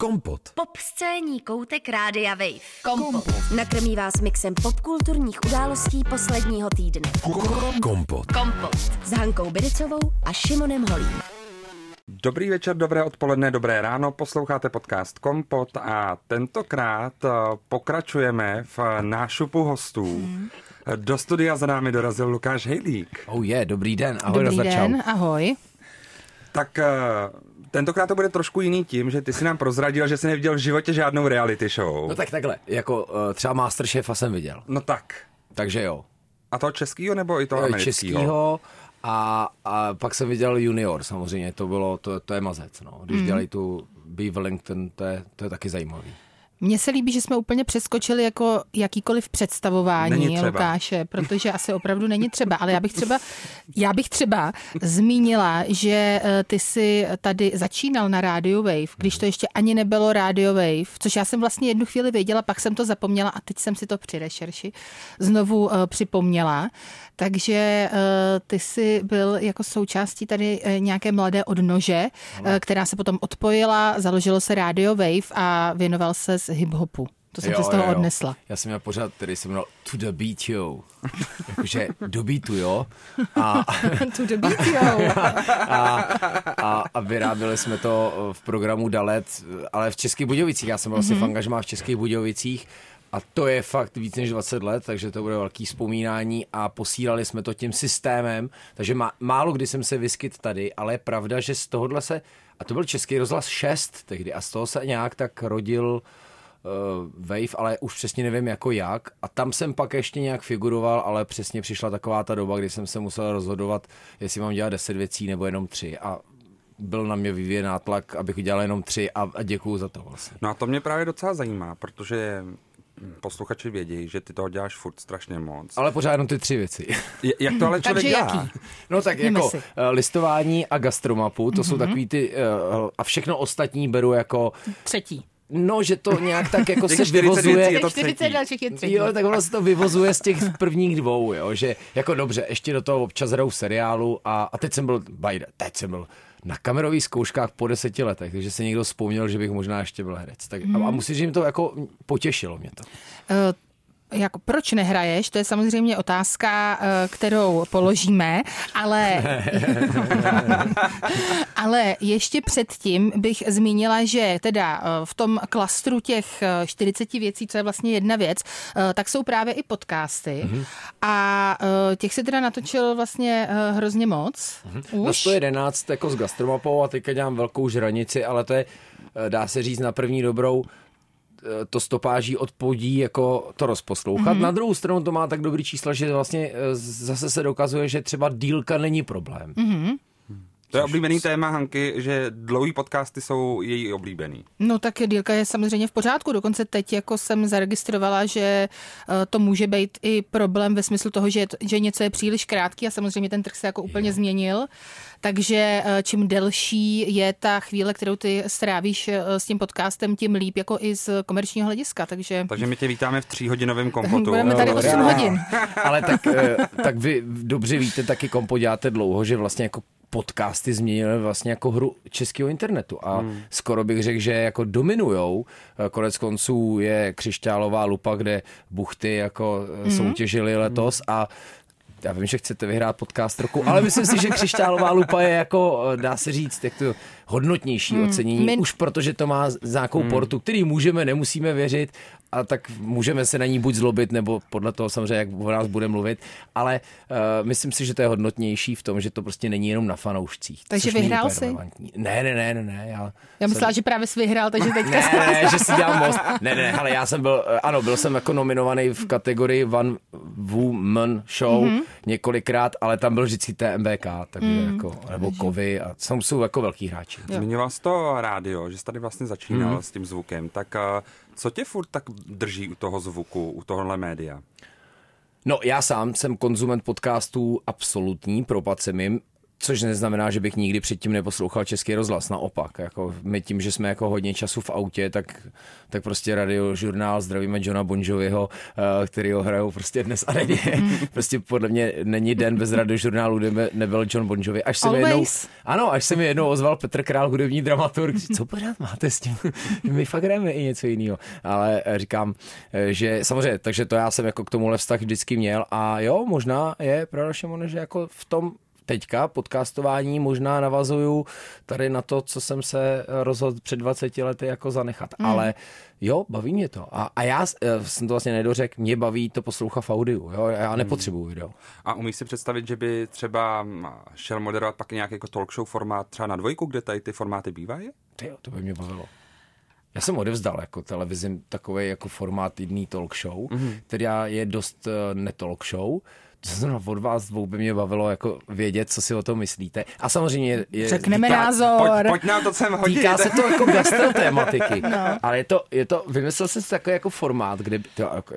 Kompot. Pop scéní koutek Rádia Wave. Kompot. Nakrmí vás mixem popkulturních událostí posledního týdne. Kompot. Kompot. S Hankou Bericovou a Šimonem Holím. Dobrý večer, dobré odpoledne, dobré ráno, posloucháte podcast Kompot a tentokrát eh, pokračujeme v nášupu hostů. Do studia za námi dorazil Lukáš Hejlík. Oh je, dobrý den, ahoj Dobrý Rozda, čau. den, ahoj. Tak eh, tentokrát to bude trošku jiný tím, že ty si nám prozradil, že jsi neviděl v životě žádnou reality show. No tak takhle, jako uh, třeba Masterchefa jsem viděl, No tak. takže jo. A toho českýho nebo i toho Eh, amerického? Českýho a, a pak jsem viděl Junior samozřejmě, to bylo, to, to je mazec, no. Když mm. dělají tu Wellington, to je, to je taky zajímavý. Mně se líbí, že jsme úplně přeskočili jako jakýkoliv představování. Lukáše, protože asi opravdu není třeba, ale já bych třeba, já bych třeba zmínila, že eh, ty si tady začínal na Radio Wave, když to ještě ani nebylo Radio Wave, což já jsem vlastně jednu chvíli věděla, pak jsem to zapomněla a teď jsem si to při rešerši znovu eh, připomněla. Takže eh, ty jsi byl jako součástí tady eh, nějaké mladé odnože, eh, která se potom odpojila, založilo se Radio Wave a věnoval se z hip-hopu. To jsem si z toho odnesla. Já jsem měl pořád, který jsem měl To the beat, yo. Jakože do beatu, jo. A, To the beat, jo. a, a, a vyráběli jsme to v programu Dalet, ale v Českých Budějovicích. Já jsem byl mm-hmm. v angažmá v Českých Budějovicích a to je fakt víc než 20 let, takže to bude velký vzpomínání a posílali jsme to tím systémem, takže má, málo kdy jsem se vyskyt tady, ale je pravda, že z tohohle se, a to byl Český rozhlas 6 tehdy a z toho se nějak tak rodil uh, Wave, ale už přesně nevím jako jak. A tam jsem pak ještě nějak figuroval, ale přesně přišla taková ta doba, kdy jsem se musel rozhodovat, jestli mám dělat 10 věcí nebo jenom tři. A byl na mě vyvíjen nátlak, abych dělal jenom tři a, a děkuju za to vlastně. No a to mě právě docela zajímá, protože posluchači vědí, že ty toho děláš furt strašně moc. Ale pořád jenom ty tři věci. Je- Jak to ale člověk Takže dělá? jaký? No tak Víme jako si. eh, listování a gastromapu, to mm-hmm. jsou takový ty, eh, a všechno ostatní beru jako, Třetí. no, že to nějak tak jako se 40 vyvozuje. věcí je to 40 třetí. dalších je třetí. Jo, tak ono se to vyvozuje z těch prvních dvou, jo, že jako dobře, ještě do toho občas hraju seriálu a, a teď jsem byl, bajde, teď jsem byl na kamerových zkouškách po deseti letech, takže se někdo vzpomněl, že bych možná ještě byl herec. Tak, a, a musím říct, že mi to jako potěšilo mě to. Eh, jako proč nehraješ, to je samozřejmě otázka, eh, kterou položíme, ale, ale ještě předtím bych zmínila, že teda eh, v tom klastru těch eh, 40 věcí, co je vlastně jedna věc, eh, tak jsou právě i podcasty. A eh, těch si teda natočil vlastně eh, hrozně moc. Na Už. 111 jako s gastromapou a teďka dělám velkou žranici, ale to je, eh, dá se říct, na první dobrou. eh, to stopáží odpodí jako to rozposlouchat. Mm-hmm. Na druhou stranu to má tak dobrý čísla, že vlastně eh, zase se dokazuje, že třeba dílka není problém. Mm-hmm. To je oblíbený téma Hanky, že dlouhý podcasty jsou její oblíbený. No tak dílka je samozřejmě v pořádku, dokonce teď jako jsem zaregistrovala, že eh, to může být i problém ve smyslu toho, že, je že něco je příliš krátký a samozřejmě ten trh se jako úplně změnil, takže eh, čím delší je ta chvíle, kterou ty strávíš eh, s tím podcastem, tím líp jako i z komerčního hlediska, takže Takže my tě vítáme v tříhodinovém kompotu. budeme tady 8 dobrá. hodin. Ale tak, tak vy dobře víte, taky kompo děláte dlouho, že vlastně jako podcasty změnily vlastně jako hru českého internetu a hmm. skoro bych řekl, že jako dominujou. Eh, Konec konců je křišťálová lupa, kde buchty jako hmm. soutěžili letos a já vím, že chcete vyhrát podcast roku, ale myslím si, že křišťálová lupa je jako, eh, dá se říct, jak to hodnotnější hmm. ocenění, My- už protože to má nějakou hmm. portu, který můžeme, nemusíme věřit a tak můžeme se na ní buď zlobit, nebo podle toho samozřejmě, jak o nás bude mluvit, ale uh, myslím si, že to je hodnotnější v tom, že to prostě není jenom na fanoušcích. Takže vyhrál jsi? relevantní. Ne, ne, ne, ne, ne. Já, Já myslela, že právě jsi vyhrál, takže teďka ne, ne, že si dělám most. Ne, ne, ale já jsem byl, eh, ano, byl jsem jako nominovaný v kategorii One Woman Show mm-hmm. několikrát, ale tam byl vždycky TMBK, takže mm, jako, nebo Kovy a jsou, jsou jako velký hráči. Zmiňoval jsi to rádio, že jsi tady vlastně začínal mm. s tím zvukem. Tak eh, co tě furt tak drží u toho zvuku, u tohohle média? No, já sám jsem konzument podcastů absolutní, propad jsem jim. Což neznamená, že bych nikdy předtím neposlouchal český rozhlas, naopak. Jako my tím, že jsme jako hodně času v autě, tak, tak prostě radiožurnál zdravíme Johna Bonjoviho, eh, který ho hrajou prostě dnes a denně. prostě podle mě není den bez radiožurnálu, kde nebyl John Bon Jovi. Až se mi jednou, ano, až se mi jednou ozval Petr Král, hudební dramaturg, co pořád máte s tím? My fakt hrajeme i něco jiného. Ale eh, říkám, eh, že samozřejmě, takže to já jsem jako k tomuhle vztah vždycky měl a jo, možná je pro naše že jako v tom teďka podcastování možná navazuju tady na to, co jsem se rozhodl před 20 lety jako zanechat. Mm. Ale jo, baví mě to. A, a já eh, jsem to vlastně nedořekl, mě baví to poslouchat v audiu. Jo? Já nepotřebuju video. A umíš si představit, že by třeba mm, šel moderovat pak nějaký jako talk show formát třeba na dvojku, kde tady ty formáty bývají? jo, to by mě bavilo. Já jsem odevzdal jako televizi takový jako formát jedný talk show, mm-hmm. která je dost uh, netalk show, to znamená, od vás dvou by mě bavilo jako vědět, co si o tom myslíte. A samozřejmě je... Řekneme týká, názor. Pojď, pojď nám to sem hodit. Týká se to jako gastrotématiky. no. Ale je to, je to, vymyslel jsem si takový jako formát, kde, to, jako,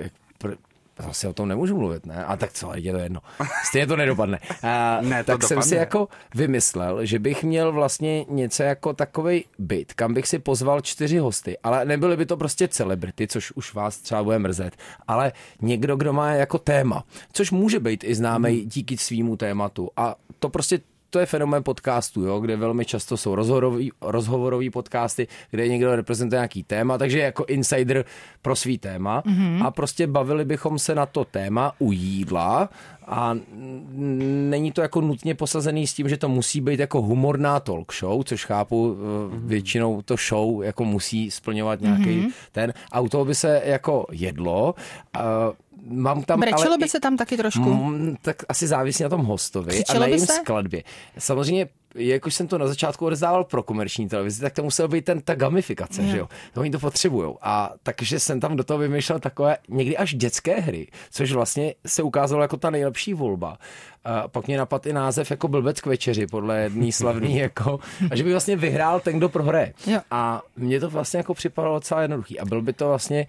Zase o tom nemůžu mluvit, ne? A tak co, je to jedno. Stejně to nedopadne. A, ne, to tak dopadne. jsem si jako vymyslel, že bych měl vlastně něco jako takový byt, kam bych si pozval čtyři hosty, ale nebyly by to prostě celebrity, což už vás třeba bude mrzet, ale někdo, kdo má jako téma, což může být i známý hmm. díky svýmu tématu. A to prostě to je fenomén podcastu, jo, kde velmi často jsou rozhovorový, rozhovorový podcasty, kde někdo reprezentuje nějaký téma, takže jako insider pro svý téma mm-hmm. a prostě bavili bychom se na to téma u jídla a není to jako nutně posazený s tím, že to musí být jako humorná talk show, což chápu, mm-hmm. většinou to show jako musí splňovat nějaký mm-hmm. ten. A u toho by se jako jedlo. Mám tam... Brečelo ale by se tam taky trošku? Mm, tak asi závisí na tom hostovi Křičelo a na jejím skladbě. Samozřejmě jak už jsem to na začátku rozdával pro komerční televizi, tak to musel být ten, ta gamifikace, yeah. že jo. To oni to potřebují. A takže jsem tam do toho vymýšlel takové někdy až dětské hry, což vlastně se ukázalo jako ta nejlepší volba. A pak mě napadl i název jako blbec k večeři, podle jedný slavný, jako, a že by vlastně vyhrál ten, kdo prohraje. Jo. A mně to vlastně jako připadalo docela jednoduchý. A byl by to vlastně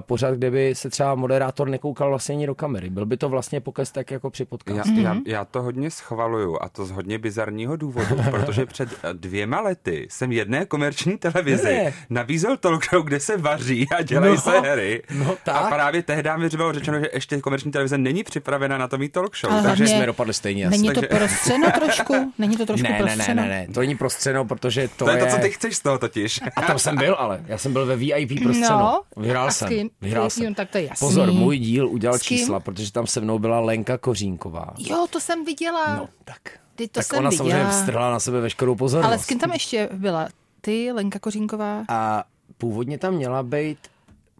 pořád, kde by se třeba moderátor nekoukal vlastně ani do kamery. Byl by to vlastně pokaz tak jako při podcastu. Já, já, já to hodně schvaluju a to z hodně bizarního důvodu, protože před dvěma lety jsem jedné komerční televizi ne. nabízel talk show, kde se vaří a dělají no, se hry. No, tak. A právě tehdy mi bylo řečeno, že ještě komerční televize není připravena na to mít talk show. Ale takže jsme dopadli stejně. Není to takže... prostřeno trošku? Není to trošku ne, prostřeno? Ne, ne, ne, to není prostřeno, protože to, to je... to, co ty chceš z toho totiž. A tam jsem byl, ale já jsem byl ve VIP prostřeno. No, Vyhrál jsem. Vyhrál jsem. tak to je jasný. Pozor, můj díl udělal čísla, protože tam se mnou byla Lenka Kořínková. Jo, to jsem viděla. No, tak. Ty to tak jsem ona viděla. samozřejmě vstrhla na sebe veškerou pozornost. Ale s kým tam ještě byla? Ty, Lenka Kořínková? A původně tam měla být,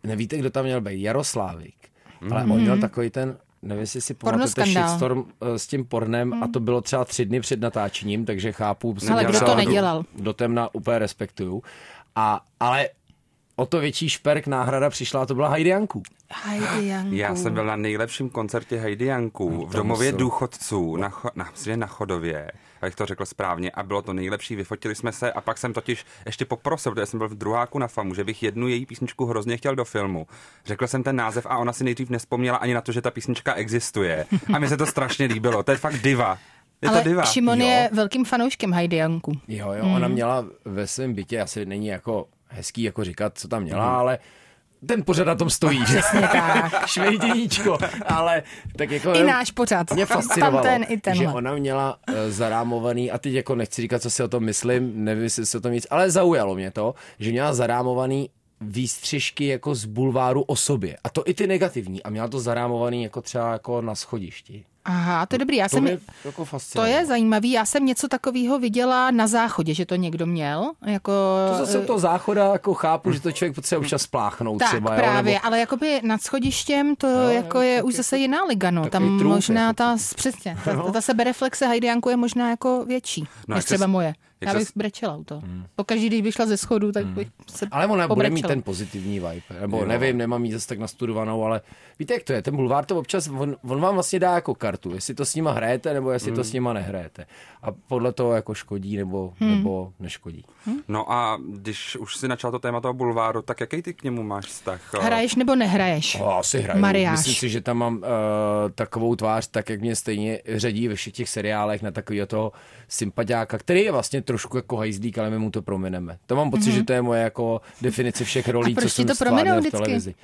nevíte, kdo tam měl být, Jaroslávik. Ale mm-hmm. on měl takový ten nevím, jestli si pamatujete shitstorm eh, s tím pornem hmm. a to bylo třeba tři dny před natáčením, takže chápu. Ale kdo to nedělal? Do, do temna úplně respektuju. A, ale o to větší šperk náhrada přišla a to byla Heidi Janku. Heidi Janku. Já jsem byl na nejlepším koncertě Heidi Janku v domově jsou... důchodců na, na, na Chodově abych to řekl správně, a bylo to nejlepší, vyfotili jsme se a pak jsem totiž ještě poprosil, protože jsem byl v druháku na FAMu, že bych jednu její písničku hrozně chtěl do filmu. Řekl jsem ten název a ona si nejdřív nespomněla ani na to, že ta písnička existuje. A mi se to strašně líbilo. To je fakt diva. Je Ale to diva. Šimon jo. je velkým fanouškem Heidi Janku. Jo, jo, mm. ona měla ve svém bytě, asi není jako hezký jako říkat, co tam měla, mm. ale ten pořad na tom stojí. Přesně tak. Švejděníčko. Ale tak jako... I náš pořad. Mě fascinovalo, ten, i tenhle. že ona měla uh, zarámovaný, a teď jako nechci říkat, co si o tom myslím, nevím, jestli si o tom nic, ale zaujalo mě to, že měla zarámovaný výstřižky jako z bulváru o sobě. A to i ty negativní. A měla to zarámovaný jako třeba jako na schodišti. Aha, to je dobrý. Já to jsem, jako to je zajímavý. Já jsem něco takového viděla na záchodě, že to někdo měl. Jako, to zase to záchoda, jako chápu, že to člověk potřebuje občas spláchnout tak, třeba. právě, jo, nebo... ale jakoby nad schodištěm to no, jako je už zase jiná liga. No. Tam trůf, možná jako. ta, přesně, ta, no. ta sebereflexe Hajdianku je možná jako větší, no, než třeba moje. Jak Já se bych brečela u toho. Pokaždý, když bych šla ze schodu, tak bych se Ale ona bude mít pobrečela. ten pozitivní vibe. Nebo Jo. nevím, nemám jí zase tak nastudovanou, ale víte, jak to je? Ten bulvár to občas, on, on vám vlastně dá jako kartu, jestli to s nima hrajete, nebo jestli to s nima nehrajete. A podle toho jako škodí, nebo, nebo neškodí. No a když už si načal to téma toho bulváru, tak jaký ty k němu máš vztah? Hraješ nebo nehraješ? O, asi hraju. Mariáš. Myslím si, že tam mám uh, takovou tvář, tak jak mě stejně řadí ve všech těch seriálech na takového toho sympatiáka, který je vlastně trošku jako hajzlík, ale my mu to promineme. To mám pocit, mm-hmm. že to je moje jako definice všech rolí, Mhm. proč co ti jsem to prominou v vždycky? televizi.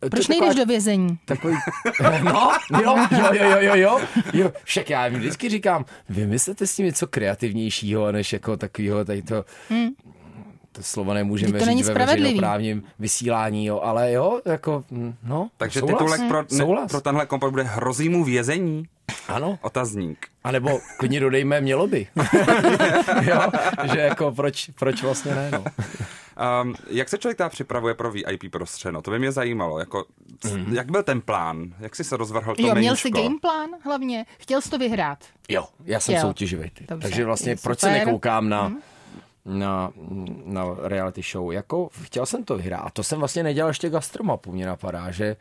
To Proč je nejdeš taková- do vězení? Takový, no, jo, jo, jo, jo, jo, jo, jo, však já jim vždycky říkám, vymyslete s tím něco kreativnějšího, než jako takového, tady to, to slovo nemůžeme to není říct ve veřejnoprávním vysílání, jo, ale jo, jako, mm, no, Takže souhlas, titulek pro, ne, pro tenhle kompot bude Hrozí mu vězení? Ano, Otazník. a nebo klidně dodejme, mělo by. jo, že jako proč, proč vlastně ne, no. Um, jak se člověk teda připravuje pro VIP prostřeno? To by mě zajímalo. Jako, mm. Jak byl ten plán? Jak jsi se rozvrhl to Jo, měl jsi game plán hlavně? Chtěl jsi to vyhrát? Jo, já jsem Jo. soutěživý. Ty. Dobře. Takže vlastně Super. proč se nekoukám na, na, na reality show? Jako chtěl jsem to vyhrát. A to jsem vlastně nedělal ještě gastromapu, mě napadá, že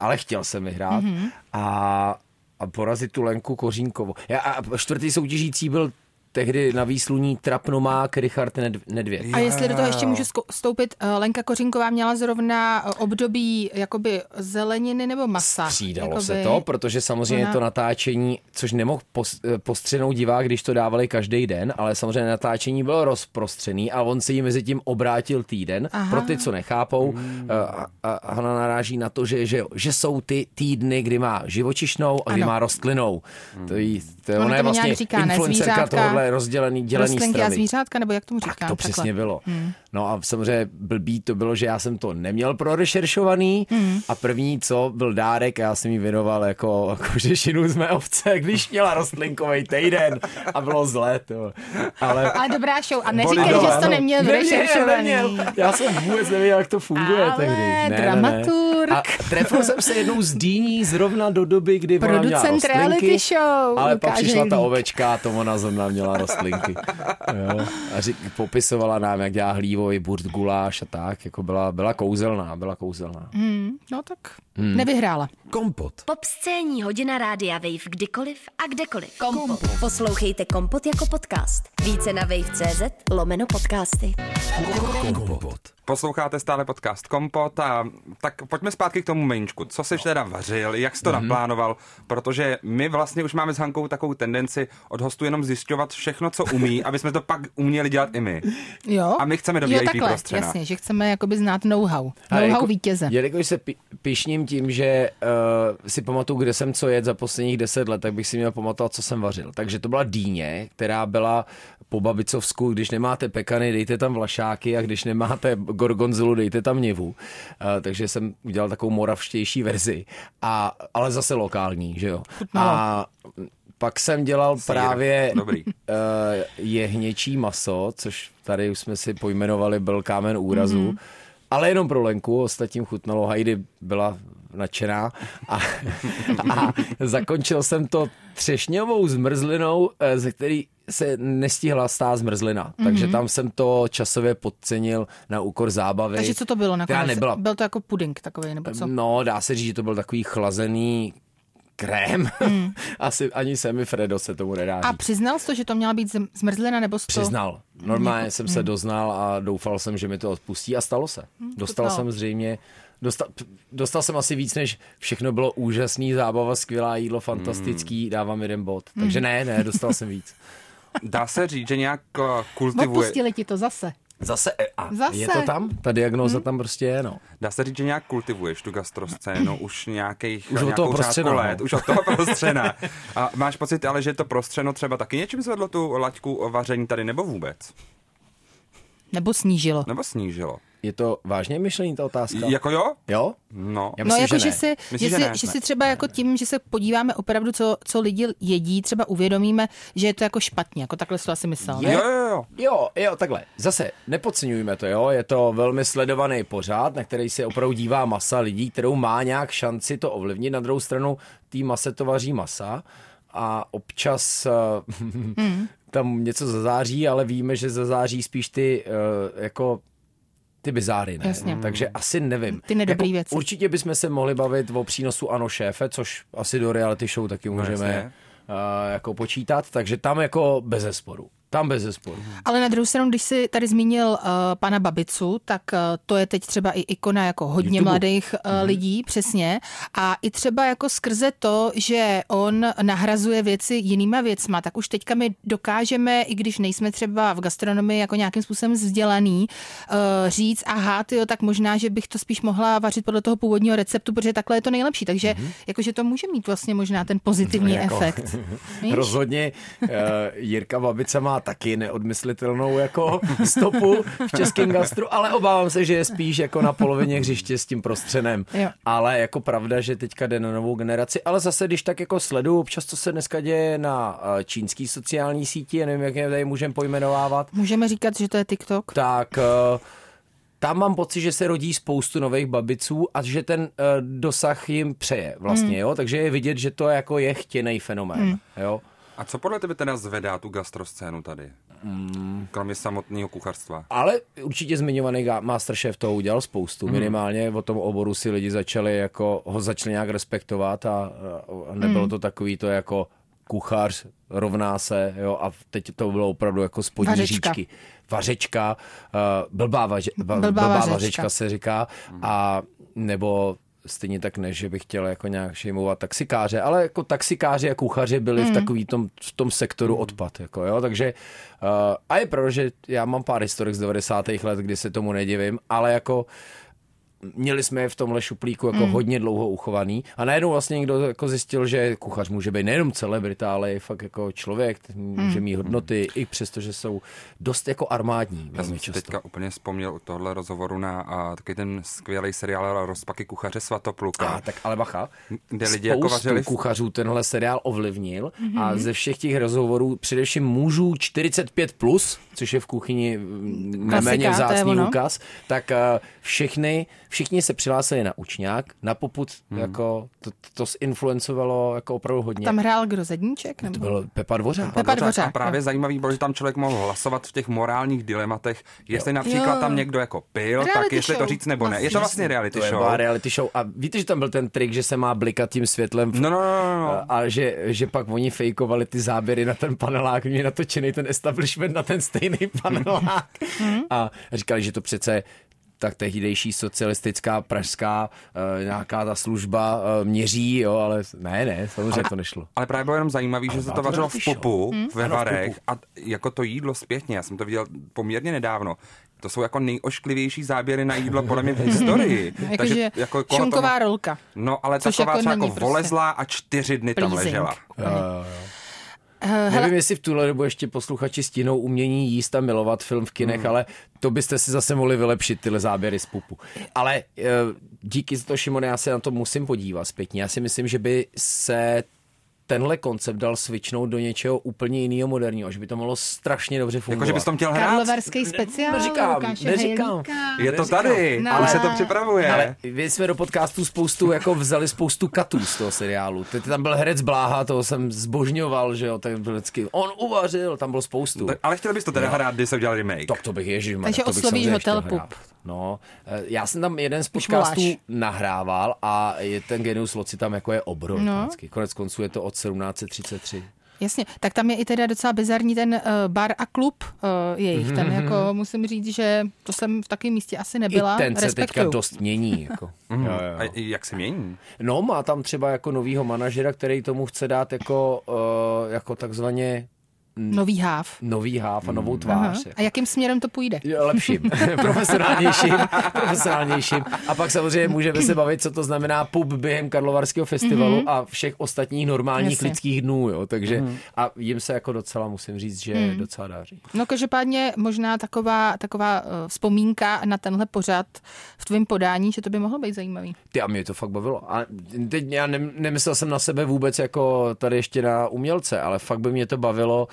ale chtěl jsem vyhrát Mhm. a, a porazit tu Lenku Kořínkovou. Já, a čtvrtý soutěžící byl tehdy na výsluní trapnomák Richard Ned- Nedvěd. A jestli do toho ještě můžu vstoupit, eh, Lenka Kořínková měla zrovna eh, období jakoby zeleniny nebo masa. Střídalo jakoby. se to, protože samozřejmě Ona- to natáčení, což nemohl eh, postřenout divák, když to dávali každý den, ale samozřejmě natáčení bylo rozprostřený a on se jí mezi tím obrátil týden. Aha. Pro ty, co nechápou, Hmm. Hana naráží na to, že, že, že jsou ty týdny, kdy má živočišnou a kdy Ano. má rostlinou. To, jí, to je, Ono ona je vlastně říká, influencerka Zvířátka, rozdělený, dělený Rostlinky a strany. zvířátka, nebo jak tomu říká? Tak to takhle. přesně bylo. No a samozřejmě blbý to bylo, že já jsem to neměl prorešeršovaný a první, co byl dárek, a já jsem jí věnoval jako kožešinu z mé ovce, když měla rostlinkový týden a bylo zlé to. Ale Ale dobrá show. A neříkej, že jsi to ano. neměl vyrešeršovaný. neměl. Já jsem vůbec nevěděl, jak to funguje Ale tehdy. dramaturg. A trefil jsem se jednou z dýní zrovna do doby, kdy ona měla Producent rostlinky, reality show, Ale pak přišla ta ovečka a to ona zrovna měla rostlinky. Jo. A řík, popisovala nám, jak dělá hlívový burt guláš a tak. Jako byla, byla kouzelná, byla kouzelná. Hmm, no tak nevyhrála. Kompot. Pop scéní hodina rádia Wave kdykoliv a kdekoliv. Kompot. Poslouchejte Kompot jako podcast. Více na wave.cz lomeno podcasty. Kompot. Posloucháte stále podcast Kompot a tak pojďme zpátky k tomu meníčku. Co jsi teda vařil, jak jsi to Mhm. naplánoval, protože my vlastně už máme s Hankou takovou tendenci od hostů jenom zjišťovat všechno, co umí, aby jsme to pak uměli dělat i my. Jo? A my chceme do jo, VIP takhle, prostřena. jasně, že chceme jakoby znát know-how. Know-how jako- vítěze. Jelikož se pi- pišním tím, že uh, si pamatuju, kde jsem co jet za posledních deset let, tak bych si měl pamatovat, co jsem vařil. Takže to byla dýně, která byla po babicovsku, když nemáte pekany, dejte tam vlašáky a když nemáte gorgonzolu, dejte tam nivu. Uh, takže jsem udělal takovou moravštější verzi, a, ale zase lokální, že jo. A pak jsem dělal Sýr. právě Dobrý. uh, jehněčí maso, což tady už jsme si pojmenovali byl kámen úrazu. Mm-hmm. Ale jenom pro Lenku, ostatním chutnalo, Heidi byla nadšená a, a zakončil jsem to třešňovou zmrzlinou, eh, ze který se nestihla stát zmrzlina. Mm-hmm. Takže tam jsem to časově podcenil na úkor zábavy. Takže co to bylo nakonec? nebyla Byl to jako puding takový, nebo co? No, dá se říct, že to byl takový chlazený krém. Mm. Asi ani semifredo se tomu nedá A říct. přiznal jsi to, že to měla být zm- zmrzlina, nebo jsi to... Přiznal. Normálně jsem se doznal a doufal jsem, že mi to odpustí a stalo se. Dostal chutnalo. jsem zřejmě, dostal, dostal jsem asi víc, než všechno bylo úžasný, zábava, skvělá jídlo, fantastický, dávám jeden bod. Takže ne, ne, dostal jsem víc. Dá se říct, že nějak uh, kultivuje, Odpustili ti to zase. Zase, e, a Zase. je to tam? Ta diagnoza tam prostě je, no. dá se říct, že nějak kultivuješ tu gastroscénu už nějakých, Už od toho prostřena, no. let, už od toho prostřena. A máš pocit ale, že to prostřeno třeba taky něčím zvedlo tu laťku o vaření tady, nebo vůbec? Nebo snížilo. Nebo snížilo? Je to vážně myšlení ta otázka? Jako jo? Jo? No. Já No myslím, jako, že že, ne. si, Myslíš, že, že si, ne? že Ne. si třeba jako tím, že se podíváme opravdu, co, co lidi jedí, třeba uvědomíme, že je to jako špatně, jako takhle jsi to asi myslel, ne? Jo, jo, jo. Jo, jo, takhle. Zase, nepodceňujme to, jo. Je to velmi sledovaný pořád, na který se opravdu dívá masa lidí, kterou má nějak šanci to ovlivnit. Na druhou stranu, tý mase to vaří masa a občas mm. tam něco zazáří, ale víme, že zazáří spíš ty uh, jako ty bizáry, ne? Jasně. Takže asi nevím. Ty nedobrý jako, věci. Určitě bychom se mohli bavit o přínosu Ano šéfe, což asi do reality show taky můžeme jasně. uh, jako počítat, takže tam jako bez zesporu. Tam bez zesporu. Ale na druhou stranu, když si tady zmínil uh, pana Babicu, tak uh, to je teď třeba i ikona jako hodně YouTube. mladých uh, Mhm. lidí, přesně. A i třeba jako skrze to, že on nahrazuje věci jinýma věcma, tak už teďka my dokážeme, i když nejsme třeba v gastronomii jako nějakým způsobem vzdělaný, uh, říct, aha, tyjo, tak možná, že bych to spíš mohla vařit podle toho původního receptu, protože takhle je to nejlepší. Takže jakože to může mít vlastně možná ten pozitivní Mhm. Jako- efekt. Víš? Rozhodně uh, Jirka Babica má taky neodmyslitelnou jako stopu v českém gastru, ale obávám se, že je spíš jako na polovině hřiště s tím prostřenem. Jo. Ale jako pravda, že teďka jde na novou generaci, ale zase, když tak jako sleduju občas, co se dneska děje na uh, čínský sociální síti, já nevím, jak je tady můžeme pojmenovávat, Můžeme říkat, že to je TikTok? tak uh, tam mám pocit, že se rodí spoustu nových babiců a že ten uh, dosah jim přeje vlastně, Hmm. jo, takže je vidět, že to jako je chtěný fenomén, jo. A co podle tebe teda zvedá tu gastroscénu tady? Mm. Kromě samotného kuchařstva. Ale určitě zmiňovaný Masterchef to udělal spoustu. Hmm. Minimálně o tom oboru si lidi začali jako, ho začali nějak respektovat a, a nebylo Hmm. to takový to jako kuchař rovná se, jo, a teď to bylo opravdu jako spodní Vařečka. říčky. Vařečka, uh, blbá, vaře, ba, Blbá blbá, vařečka. vařečka se říká, a nebo stejně tak ne, že bych chtěl jako nějak šejmovat taxikáře, ale jako taxikáři a kuchaři byli Hmm. v takový tom, v tom sektoru odpad, jako jo, takže uh, a je pravda, že já mám pár historik z 90. let, kdy se tomu nedivím, ale jako měli jsme je v tomhle šuplíku jako mm. hodně dlouho uchovaný a najednou vlastně někdo jako zjistil, že kuchař může být nejenom celebrita, ale i fakt jako člověk, může mít hodnoty, i přesto, že jsou dost jako armádní Já jsem si často. teďka úplně vzpomněl u tohle rozhovoru na a, taky ten skvělý seriál Rozpaky kuchaře Svatopluka. A, tak ale bacha, Kde lidi jako vařili kuchařů tenhle seriál ovlivnil Mhm. a ze všech těch rozhovorů především mužů 45+, plus, což je v kuchyni mm, neméně je vzácný úkaz, tak eh, všechny, všichni se přihlásili na učňák, na poput, Hmm. jako, to, to zinfluencovalo jako opravdu hodně. Tam hrál kdo Zedníček? Nebo? To byl Pepa Dvořák. Pepa Dvořák, A právě zajímavý bylo, že tam člověk mohl hlasovat v těch morálních dilematech, jestli například Jo. tam někdo jako pil, tak Reality jestli to show. říct nebo ne. Je to Vlastně. reality To je show. byla reality show. A víte, že tam byl ten trik, že se má blikat tím světlem v No, no, no, no, no. A, a že, že pak oni fejkovali ty záběry na ten panelák, mě natočený ten establishment na ten stejný panelák. a říkali, že to přece tak tehdejší socialistická pražská uh, nějaká ta služba uh, měří, jo, ale ne, ne, samozřejmě to nešlo. Ale právě bylo jenom zajímavý, že se to vařilo v pupu, Hmm? ve Ano, varech a jako to jídlo zpětně, já jsem to viděl poměrně nedávno, to jsou jako nejošklivější záběry na jídlo podle mě v historii. Jako koho šunková tomu- rolka. No, ale Což taková jako jako prostě volezlá a čtyři dny tam pleasing. ležela. Eh, Nevím, jestli v tuhle dobu ještě posluchači stínou umění jíst a milovat film v kinech, ale to byste si zase mohli vylepšit tyhle záběry z pupu. Ale eh, díky za to, Šimone, já se na to musím podívat zpětně. Já si myslím, že by se tenhle koncept dal switchnout do něčeho úplně jiného moderního, že by to mohlo strašně dobře fungovat. Jako, že bys to chtěl hrát? Karlovarský speciál. neříkám, Lukáše neříkám. Hejlíka. Je to tady, No, ale už se to připravuje. Ale my jsme do podcastu spoustu, jako vzali spoustu katů z toho seriálu. Teď tam byl herec Bláha, toho jsem zbožňoval, že jo, ten byl vždycky, on uvařil, tam bylo spoustu. Tak- Ale chtěl bys to teda hrát, když se udělal remake. Tak to bych ježiš, Takže to bych oslovíš Hotel chtěl hrát. No, eh, já jsem tam jeden z podcastů nahrával a je ten Genius Loci tam jako je obroj. No. Konec konců je to od 1733. Jasně, tak tam je i teda docela bizarní ten uh, bar a klub uh, jejich. Ten jako musím říct, že to jsem v takovém místě asi nebyla. I ten se teďka Respektuju. dost mění. Jako. Mhm. jo, jo. A jak se mění? No, má tam třeba jako novýho manažera, který tomu chce dát jako, uh, jako takzvaně Nový háv. nový háv a novou Aha. tvář. jako. A jakým směrem to půjde? Lepším, profesionálnějším, profesionálnějším. A pak samozřejmě můžeme se bavit, co to znamená pub během Karlovarského festivalu mm-hmm. a všech ostatních normálních Jasně. lidských dnů, jo. Takže a jim se jako docela, musím říct, že mm. docela daří. No každopádně možná taková, taková uh, vzpomínka na tenhle pořad v tvém podání, že to by mohlo být zajímavý. Ty a mě to fakt bavilo. A teď já ne, nemyslel jsem na sebe vůbec jako tady ještě na umělce, ale fakt by mě to bavilo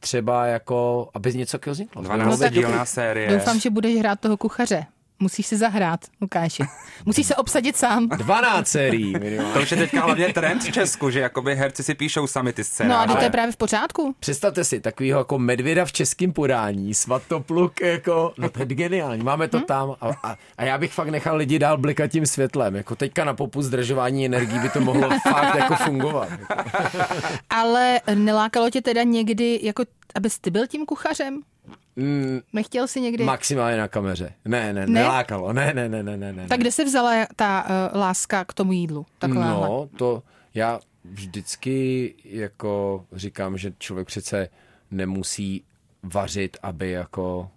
třeba jako, aby něco takového vzniklo. To by mohlo 12 být dílná série. Doufám, že budeš hrát toho kuchaře. Musíš si zahrát, Lukáši. Musíš se obsadit sám. 12 sérií To minimálně. už je teďka hlavně trend v Česku, že jakoby herci si píšou sami ty No a to je právě v pořádku. Představte si takovýho jako medvěda v českém podání, svatopluk jako, no to je geniální, máme to tam a, a, a, já bych fakt nechal lidi dál blikat tím světlem, jako teďka na popu zdržování energií by to mohlo fakt jako fungovat. Ale nelákalo tě teda někdy, jako, abys ty byl tím kuchařem? Mm, Nechtěl jsi někdy? maximálně na kameře. Ne, ne, Ne? nelákalo, ne, ne, ne, ne, ne. ne. Tak kde se vzala ta uh, láska k tomu jídlu? Takovéhle. No, to já vždycky jako říkám, že člověk přece nemusí vařit, aby jako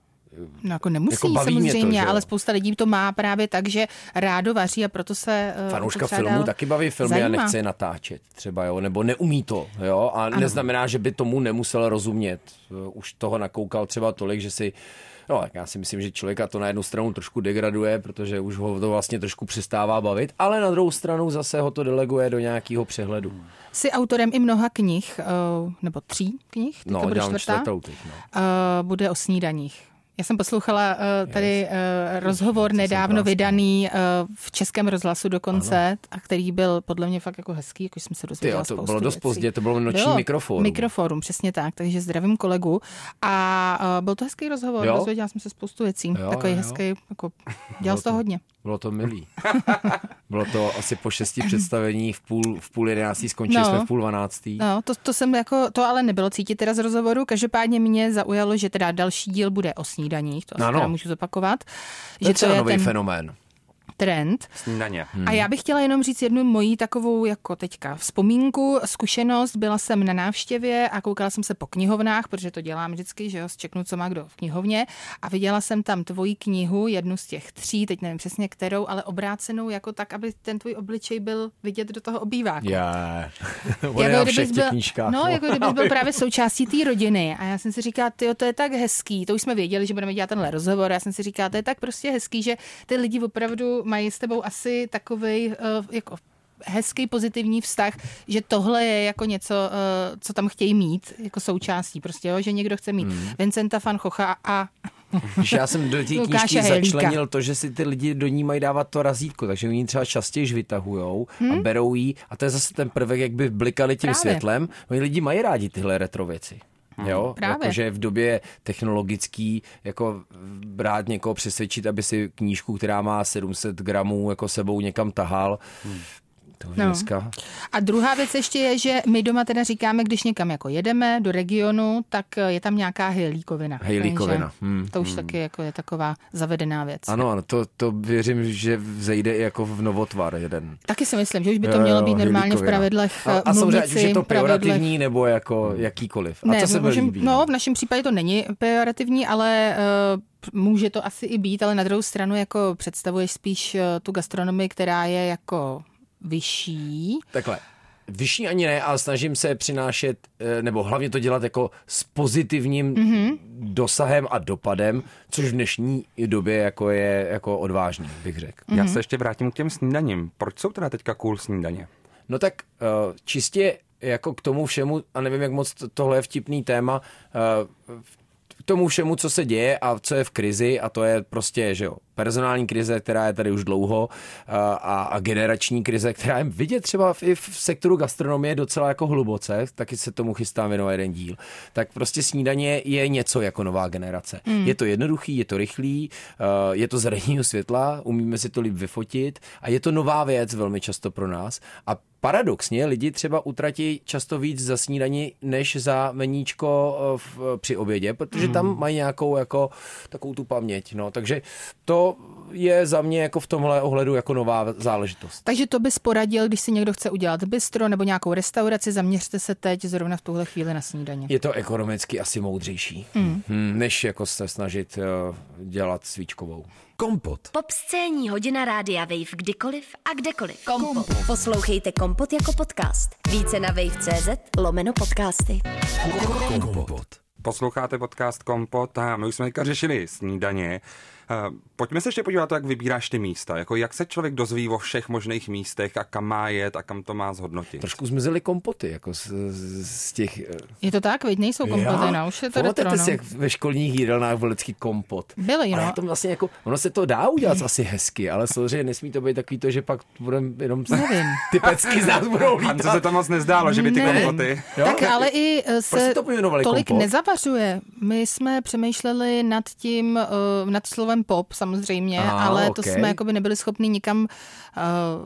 No jako nemusí Jako baví to, samozřejmě, jo. ale spousta lidí to má právě tak, že rádo vaří a proto se uh, Fanouška to filmu dál taky baví filmy zajímá. a nechce je natáčet třeba, jo, nebo neumí to, jo, a ano. neznamená, že by tomu nemusel rozumět. Už toho nakoukal třeba tolik, že si No, tak já si myslím, že člověka to na jednu stranu trošku degraduje, protože už ho to vlastně trošku přestává bavit, ale na druhou stranu zase ho to deleguje do nějakého přehledu. Jsi autorem i mnoha knih, uh, nebo tří knih, No, bude čtvrtá, čtvrtou teď, no. bude o snídaních. Já jsem poslouchala uh, tady uh, rozhovor nedávno vydaný uh, v Českém rozhlasu dokonce, a který byl podle mě fakt jako hezký, jako jsem se Ty dozvěděla jo, to bylo dost pozdě, to bylo noční Bylo. mikrofon. Mikroforum, přesně tak, takže zdravím kolegu. A uh, byl to hezký rozhovor, Jo? dozvěděla jsem se spoustu věcí. Jo, Takový jo. hezký, jako, dělal to to- hodně. Bylo to milý. Bylo to asi po šesti představení v půl, v půl jedenáctý, skončili No. jsme v půl dvanáctý. No, to, to jsem jako, to ale nebylo cítit teda z rozhovoru. Každopádně mě zaujalo, že teda další díl bude o snídaních, to Ano. teda můžu zopakovat. To je že to je nový ten fenomén. Trend. Snídaně. A já bych chtěla jenom říct jednu mojí takovou jako teďka vzpomínku, zkušenost. Byla jsem na návštěvě a koukala jsem se po knihovnách, protože to dělám vždycky, že jo, čeknu, co má kdo v knihovně. A viděla jsem tam tvoji knihu, jednu z těch tří, teď nevím přesně kterou, ale obrácenou jako tak, aby ten tvůj obličej byl vidět do toho obýváku. Je na kdybys byl, knížkách. no, jako kdybys byl právě součástí té rodiny. A já jsem si říkala, ty to je tak hezký. To už jsme věděli, že budeme dělat tenhle rozhovor. Já jsem si říkala, to je tak prostě hezký, že ty lidi opravdu mají s tebou asi takový uh, jako hezký pozitivní vztah, že tohle je jako něco, uh, co tam chtějí mít jako součástí. Prostě, jo, že někdo chce mít Hmm. Vincenta van Chocha a Když já jsem do té knížky začlenil to, že si ty lidi do ní mají dávat to razítko, takže oni třeba častěji vytahujou a berou jí a to je zase ten prvek, jak by blikali tím Hmm? Právě. světlem. Oni lidi mají rádi tyhle retro věci. Jo, Právě. jakože v době technologický, jako brát někoho přesvědčit, aby si knížku, která má 700 gramů, jako sebou někam tahal. To už No. dneska. A druhá věc ještě je, že my doma teda říkáme, když někam jako jedeme do regionu, tak je tam nějaká hejlíkovina. Hejlíkovina, hmm, To už taky jako je taková zavedená věc. Ano, ano, to, to věřím, že vzejde i jako v novotvar jeden. Taky si myslím, že už by to mělo jo, být normálně v pravidlech. A, eh, a samozřejmě, už je to pejorativní nebo jako jakýkoliv. A Ne, to se můžem- líbí. No, v našem případě to není pejorativní, ale uh, může to asi i být, ale na druhou stranu jako představuješ spíš tu gastronomii, která je jako vyšší. Takhle. Vyšší ani ne, ale snažím se přinášet, eh, nebo hlavně to dělat jako s pozitivním Mhm. mm-hmm. dosahem a dopadem, což v dnešní době jako je jako odvážný, bych řekl. Mhm. Já se ještě vrátím k těm snídaním. Proč jsou teda teďka cool snídaně? No tak uh, čistě jako k tomu všemu, a nevím, jak moc to- tohle je vtipný téma, uh, k tomu všemu, co se děje a co je v krizi, a to je prostě, že jo, personální krize, která je tady už dlouho, a, a, generační krize, která je vidět třeba v, i v sektoru gastronomie docela jako hluboce, taky se tomu chystám věnovat jeden díl, tak prostě snídaně je něco jako nová generace. Mm. Je to jednoduchý, je to rychlý, je to z ranního světla, umíme si to líp vyfotit a je to nová věc velmi často pro nás a Paradoxně lidi třeba utratí často víc za snídani, než za meníčko eh, v, při obědě, protože tam mají nějakou jako takovou tu paměť. No. Takže to je za mě jako v tomhle ohledu jako nová záležitost. Takže to bys poradil, když si někdo chce udělat bistro nebo nějakou restauraci, zaměřte se teď zrovna v tuhle chvíli na snídaně. Je to ekonomicky asi moudřejší, mm. než jako se snažit uh, dělat svíčkovou. Kompot. Popscénní hodina rádia Wave kdykoliv a kdekoliv. Kompot. Poslouchejte Kompot jako podcast. Více na wave.cz lomeno podcasty. Kompot. Posloucháte podcast Kompot a my už jsme teďka řešili snídaně. Uh, pojďme se ještě podívat, jak vybíráš ty místa. Jako jak se člověk dozví o všech možných místech a kam má jet a kam to má zhodnotit. Trošku zmizely kompoty, jako z, z těch... Je to tak, veď nejsou kompoty, no, už je to retro, no. si, jak ve školních jídelnách byl vždycky kompot. Byly, no. A to vlastně jako, ono se to dá udělat asi hezky, ale samozřejmě nesmí to být takový to, že pak budeme jenom Nevím. ty pecky z nás budou lítat. Hanze se to moc nezdálo, že by ty Ne. kompoty... Jo? Tak ale i eh, Proč se to pojmenovali tolik kompot? nezavařuje. My jsme přemýšleli nad tím, nad slovem pop samozřejmě, Aha, ale to okej. jsme jakoby nebyli schopni nikam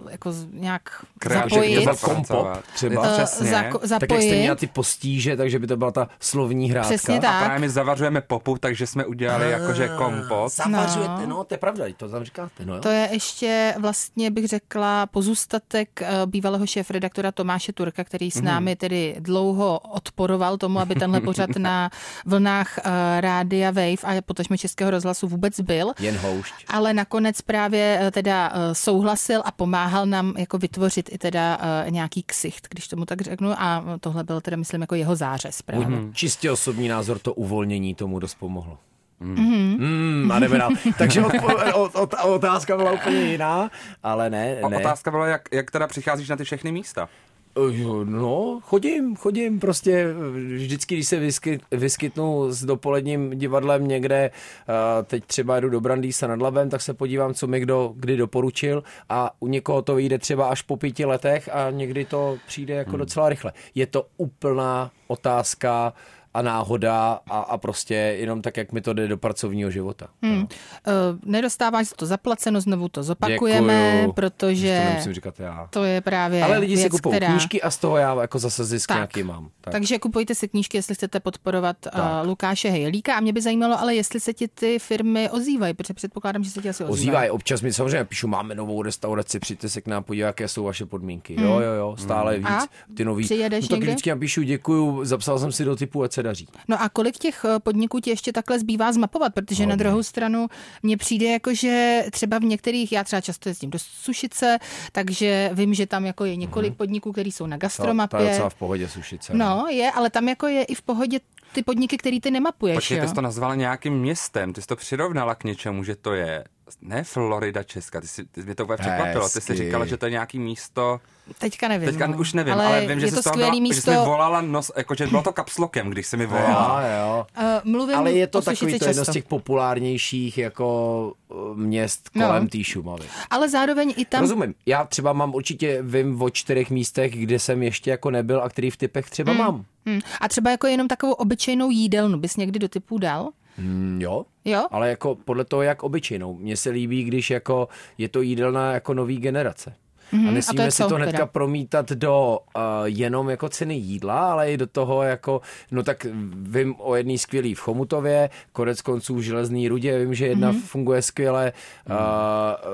uh, jako z- nějak Kreativně zapojit. To byl zapracovat. kompot třeba. No, Eh, přesně. zako- Tak jak jste zapojit. měla ty postíže, takže by to byla ta slovní hrátka. Přesně A tak. právě my zavařujeme popu, takže jsme udělali jakože kompot. Zavařujete, no, to je pravda, to tam říkáte, no jo. To je ještě vlastně, bych řekla, pozůstatek eh, bývalého šéf-redaktora Tomáše Turka, který Mhm. s námi tedy dlouho odporoval tomu, aby tenhle pořad na vlnách eh, rádia Wave a potažmo Českého rozhlasu vůbec byl. Jen houšť. Ale nakonec právě eh, teda eh, souhlasil a pomáhal nám jako vytvořit i teda eh, nějaký ksicht, když tomu tak řeknu. A tohle byl teda, myslím, jako jeho zářez právě. Můj čistě osobní názor, to uvolnění tomu dost pomohlo. Mm, a jdeme dál. Takže odpo- od, od, otázka byla úplně jiná, ale ne, A ne. Otázka byla, jak, jak teda přicházíš na ty všechny místa. Eh, No, chodím, chodím prostě vždycky, když se vyskyt, vyskytnu s dopoledním divadlem někde, eh, teď třeba jdu do Brandýsa nad Labem, tak se podívám, co mi kdo kdy doporučil a u někoho to vyjde třeba až po pěti letech a někdy to přijde jako docela rychle. Je to úplná otázka a náhoda a, a prostě jenom tak, jak mi to jde do pracovního života. Hmm. Eh, Nedostáváš to zaplaceno, znovu to zopakujeme, Děkuju. protože To říkat já. to je právě Ale lidi si věc, kupují která... knížky a z toho já jako zase zisk Tak. nějaký mám. Tak. Takže kupujte si knížky, jestli chcete podporovat uh. Lukáše Hejlíka. A mě by zajímalo, ale jestli se ti ty firmy ozývají, protože předpokládám, že se ti asi ozývají. Ozývají, občas mi samozřejmě píšu, máme novou restauraci, přijďte se k nám podívat, jaké jsou vaše podmínky. Jo, jo, jo, stále víc. Hmm. A? Ty nový. Přijedeš no, tak vždycky napíšu, děkuju, zapsal jsem si do typu, ať se daří. No a kolik těch eh, podniků ti ještě takhle zbývá zmapovat? Protože na druhou stranu mně přijde jako, že třeba v některých, já třeba často jezdím do Sušice, takže vím, že tam jako je několik podniků, které jsou na To, to je gastromapě. docela v pohodě sušice. No, je, ale tam jako je i v pohodě ty podniky, který ty nemapuješ, Počkej, ty jsi to nazvala nějakým městem, ty jsi to přirovnala k něčemu, že to je ne Florida Česka, ty, jsi, ty mě to úplně překvapilo, ty jsi říkala, že to je nějaký místo, Teďka nevím. teďka no. už nevím, ale, ale, vím, že je jsi to byla, místo. že jsi mi volala nos, jako, že bylo to kapslokem, když jsi mi Jo, volala. jo. Uh, mluvím Ale je to takový to jedno z těch populárnějších jako uh, měst No. kolem té Šumavy. Ale zároveň i tam... Rozumím. Já třeba mám určitě, vím o čtyřech místech, kde jsem ještě jako nebyl a který v typech třeba mám. Hmm. A třeba jako jenom takovou obyčejnou jídelnu bys někdy do typů dal? Mm, jo, Jo? ale jako podle toho, jak obyčejnou. Mně se líbí, když jako je to jídelna jako nový generace. Mhm, a a to nesmíme si co to hnedka teda? promítat do uh, jenom jako ceny jídla, ale i do toho jako, no tak vím o jedný skvělý v Chomutově, konec konců v Železný rudě, vím, že jedna Mhm. funguje skvěle uh,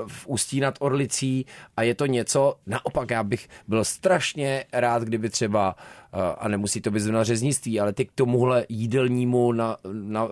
v Ústí nad Orlicí a je to něco, naopak já bych byl strašně rád, kdyby třeba, uh, a nemusí to být zrovna řeznictví, ale ty k tomuhle jídelnímu na, na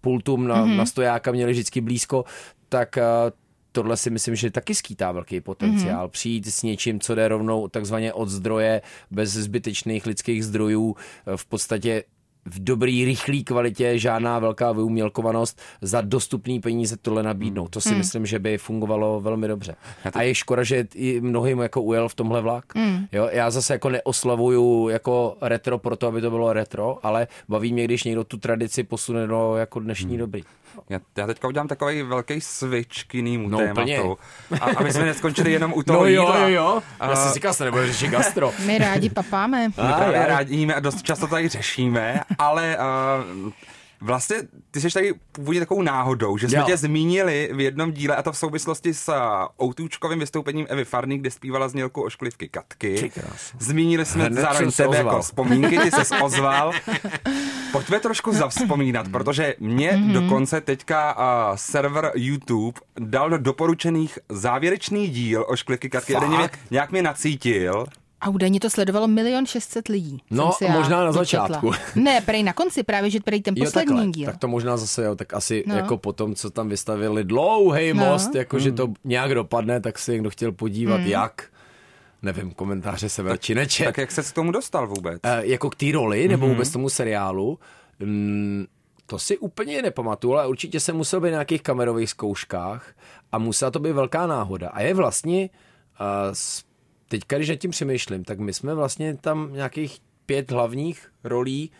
pultům na, Mhm. mm-hmm. na stojáka měli vždycky blízko, tak uh, tohle si myslím, že taky skýtá velký potenciál. Mm-hmm. Přijít s něčím, co jde rovnou takzvaně od zdroje, bez zbytečných lidských zdrojů, eh, v podstatě v dobrý, rychlý kvalitě, žádná velká vyumělkovanost, za dostupný peníze tohle nabídnout. To si Hmm. myslím, že by fungovalo velmi dobře. A je škoda, že i mnohým jako ujel v tomhle vlak. Hmm. Jo, já zase jako neoslavuju jako retro proto, aby to bylo retro, ale baví mě, když někdo tu tradici posune do jako dnešní doby. Já, já teďka udělám takový velký switch k jinému No, tématu. A, aby jsme neskončili jenom u toho No jo, jídla. jo, jo. Já A- jsem si říkal, že nebude řešit gastro. My rádi papáme. My právě rádi jíme a dost často to tady řešíme, ale uh, vlastně ty jsi tady původně takovou náhodou, že jsme Jo. tě zmínili v jednom díle a to v souvislosti s uh, Outůčkovým vystoupením Evy Farný, kde zpívala znělku ošklivky Katky. Zmínili jsme Hned zároveň tebe ozval. jako vzpomínky, ty se ozval. Pojďme trošku zavzpomínat, protože mě Mhm. mm-hmm. dokonce teďka uh, server YouTube dal do doporučených závěrečný díl ošklivky Katky. Fakt? Mě, nějak mě nacítil. A údajně to sledovalo milion šestset lidí. No, jsem si já možná na dočetla. začátku. Ne, prej na konci, právě, že prej ten poslední takhle. díl. Tak to možná zase, jo, tak asi No. jako potom, co tam vystavili dlouhý No. most, jako že to nějak dopadne, tak si někdo chtěl podívat, jak. Nevím, komentáře se či nečet. Tak jak se k tomu dostal vůbec? Eh, jako k té roli, nebo vůbec tomu seriálu, mm, to si úplně nepamatuju, ale určitě jsem musel být na nějakých kamerových zkouškách a musela to být velká náhoda. A je vlastně, uh, teďka když nad tím přemýšlím, tak my jsme vlastně tam nějakých pět hlavních rolí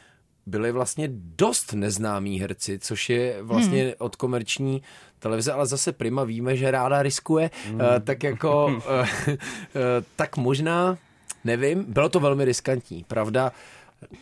byli vlastně dost neznámí herci, což je vlastně hmm. od komerční televize, ale zase Prima víme, že ráda riskuje, hmm. uh, tak jako, uh, uh, tak možná, nevím, bylo to velmi riskantní, pravda,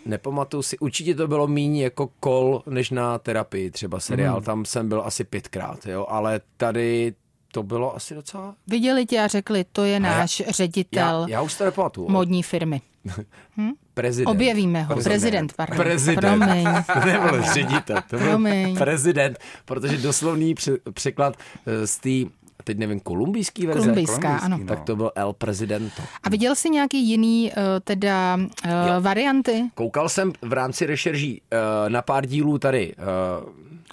nepamatuju si, určitě to bylo méně jako kol, než na terapii třeba seriál, hmm. tam jsem byl asi pětkrát, jo, ale tady to bylo asi docela... Viděli tě a řekli, to je náš já, ředitel já, já už to nepamatuju. modní firmy. Hm? Prezident. Objevíme ho. Prezident. Prezident. Prezident. Promiň. To nebyl ředitel, to byl Promiň. prezident, protože doslovný překlad eh, z té teď nevím, kolumbijský verze? Kolumbijská, ano. no. Tak to byl El Presidento. A viděl jsi nějaký jiný uh, teda uh, varianty? Koukal jsem v rámci rešerží uh, na pár dílů tady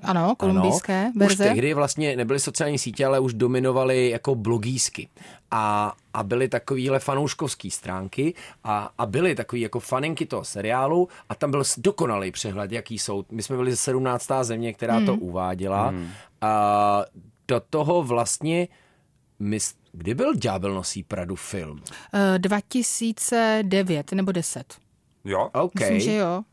Ano, kolumbijské ano. verze. Už tehdy vlastně nebyly sociální sítě, ale už dominovaly jako blogísky. A, a byly takovýhle fanouškovský stránky a, a byly takový jako faninky toho seriálu a tam byl dokonalý přehled, jaký jsou. My jsme byli ze 17. země, která to uváděla. A do toho vlastně, mys- kdy byl Ďábel nosí Pradu film? Uh, 2009 nebo 10. Jo? OK. Myslím, že jo.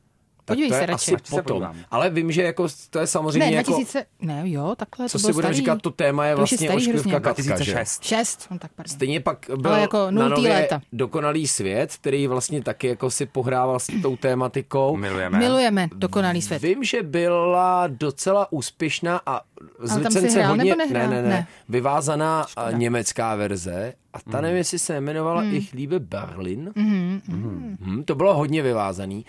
Tak Podívej to je se radši. asi potom. podívám. Ale vím, že jako to je samozřejmě Ne, jako... 2000, ne, jo, takhle Co to si budeme starý. říkat, to téma je To už je vlastně starý ošklivka hrozně. Katka, že? 2006. 6, no tak pardon. Stejně pak byl jako na nově léta. dokonalý svět, který vlastně taky jako si pohrával s tou tématikou. Milujeme. Milujeme dokonalý svět. Vím, že byla docela úspěšná a z Ale tam si licence hrál hodně, ne, ne, ne, Ne. vyvázaná a německá verze a ta nevím, jestli se jmenovala Hmm. Ich liebe Berlin. Hmm, to bylo hodně vyvázaný.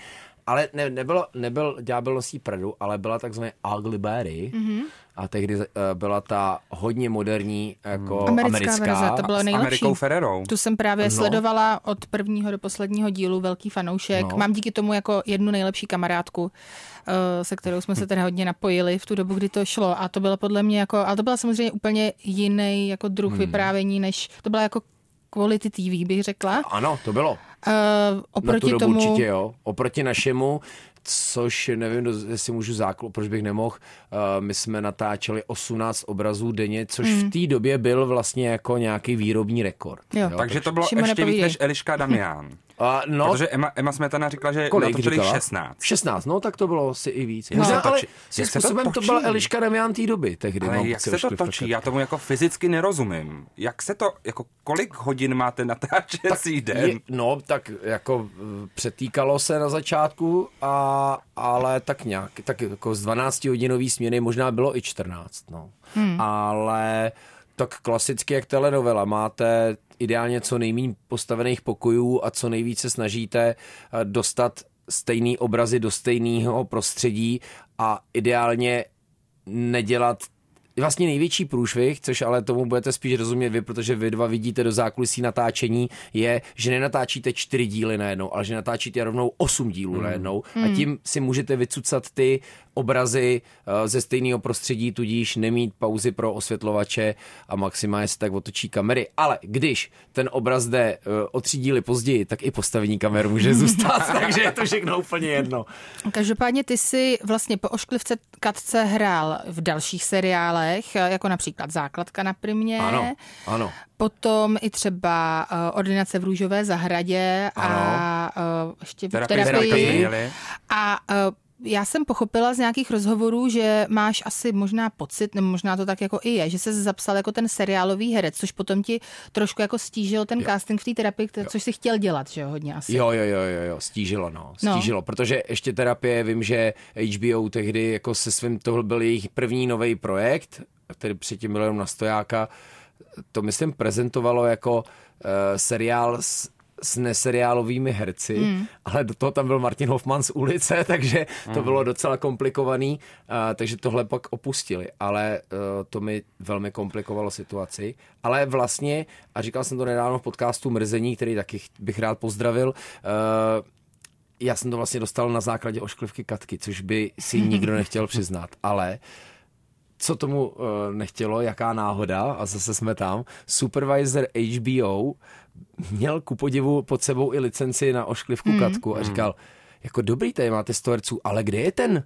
Ale ne, nebylo, nebyl Ďábel nosí Pradu, ale byla takzvaná Ugly Berry. Mhm. A tehdy uh, byla ta hodně moderní jako Americká, americká. verze, to bylo S nejlepší. Amerikou Ferrerou. Tu jsem právě No. sledovala od prvního do posledního dílu, velký fanoušek. No. Mám díky tomu jako jednu nejlepší kamarádku, eh, se kterou jsme se teda hodně napojili v tu dobu, kdy to šlo. A to bylo podle mě jako, ale to byla samozřejmě úplně jiný jako druh hmm. vyprávění, než to byla jako quality TV, bych řekla. Ano, to bylo. Uh, Na tu oproti dobu tomu, určitě jo. Oproti našemu, což nevím, jestli můžu záklu, proč bych nemohl, uh, my jsme natáčeli 18 obrazů denně, což v té době byl vlastně jako nějaký výrobní rekord. Hmm. Jo. Takže to bylo ještě víc než Eliška Damián. A no, Protože Emma, Emma Smetana říkala, že kolik natočili říkala? 16. 16, no tak to bylo si i víc. Jak Možná, se to ale Jak se to způsobem to, točí? byla Eliška Damian té doby tehdy. Ale mám jak se to točí? Já tomu jako fyzicky nerozumím. Jak se to, jako kolik hodin máte natáčecí den? Je, no, tak jako eh, přetýkalo se na začátku, a, ale tak nějak, tak jako z 12 hodinový směny možná bylo i 14, no. Hmm. Ale tak klasicky jak telenovela, máte ideálně co nejméně postavených pokojů a co nejvíce snažíte eh, dostat stejný obrazy do stejného prostředí a ideálně nedělat vlastně největší průšvih, což ale tomu budete spíš rozumět vy, protože vy dva vidíte do zákulisí natáčení, je, že nenatáčíte čtyři díly najednou, ale že natáčíte rovnou osm dílů Hmm. najednou. A tím si můžete vycucat ty obrazy eh, ze stejného prostředí, tudíž nemít pauzy pro osvětlovače a maximálně se tak otočí kamery. Ale když ten obraz jde eh, o tři díly později, tak i postavení kamer může zůstat, takže je to všechno úplně jedno. Každopádně ty si vlastně po ošklivce Katce hrál v dalších seriálech, jako například Základka na Primě. Ano, ano. Potom i třeba uh, ordinace v Růžové zahradě a uh, ještě v terapii. terapii. A uh, já jsem pochopila z nějakých rozhovorů, že máš asi možná pocit, nebo možná to tak jako i je, že se zapsal jako ten seriálový herec, což potom ti trošku jako stížil ten casting v té terapii, které- což si chtěl dělat, že jo, hodně asi. Jo, jo, jo, jo, jo, stížilo, no, No. stížilo, protože ještě terapie, vím, že HBO tehdy jako se svým, tohle byl jejich první nový projekt, který předtím byl jenom na stojáka, to myslím prezentovalo jako uh, seriál s, s neseriálovými herci, mm. ale do toho tam byl Martin Hoffman z ulice, takže to bylo docela komplikovaný, uh, takže tohle pak opustili, ale uh, to mi velmi komplikovalo situaci, ale vlastně, a říkal jsem to nedávno v podcastu Mrzení, který taky ch- bych rád pozdravil, uh, já jsem to vlastně dostal na základě ošklivky Katky, což by si nikdo nechtěl přiznat, ale co tomu uh, nechtělo, jaká náhoda, a zase jsme tam, supervisor HBO měl ku podivu pod sebou i licenci na ošklivku mm. Katku a říkal, jako dobrý, tady máte 100 herců, ale kde je ten?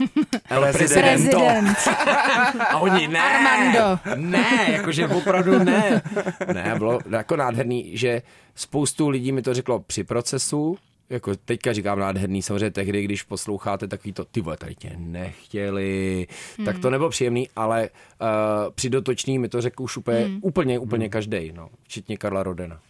El. Prezident. A oni ne, Armando. ne, jakože opravdu ne. Ne, bylo jako nádherný, že spoustu lidí mi to řeklo při procesu, jako teďka říkám nádherný, samozřejmě tehdy, když posloucháte takový to, ty vole, tady tě nechtěli, hmm. tak to nebylo příjemný, ale uh, při dotočný mi to řekl už úplně, hmm. úplně, úplně každý, no, včetně Karla Rodena.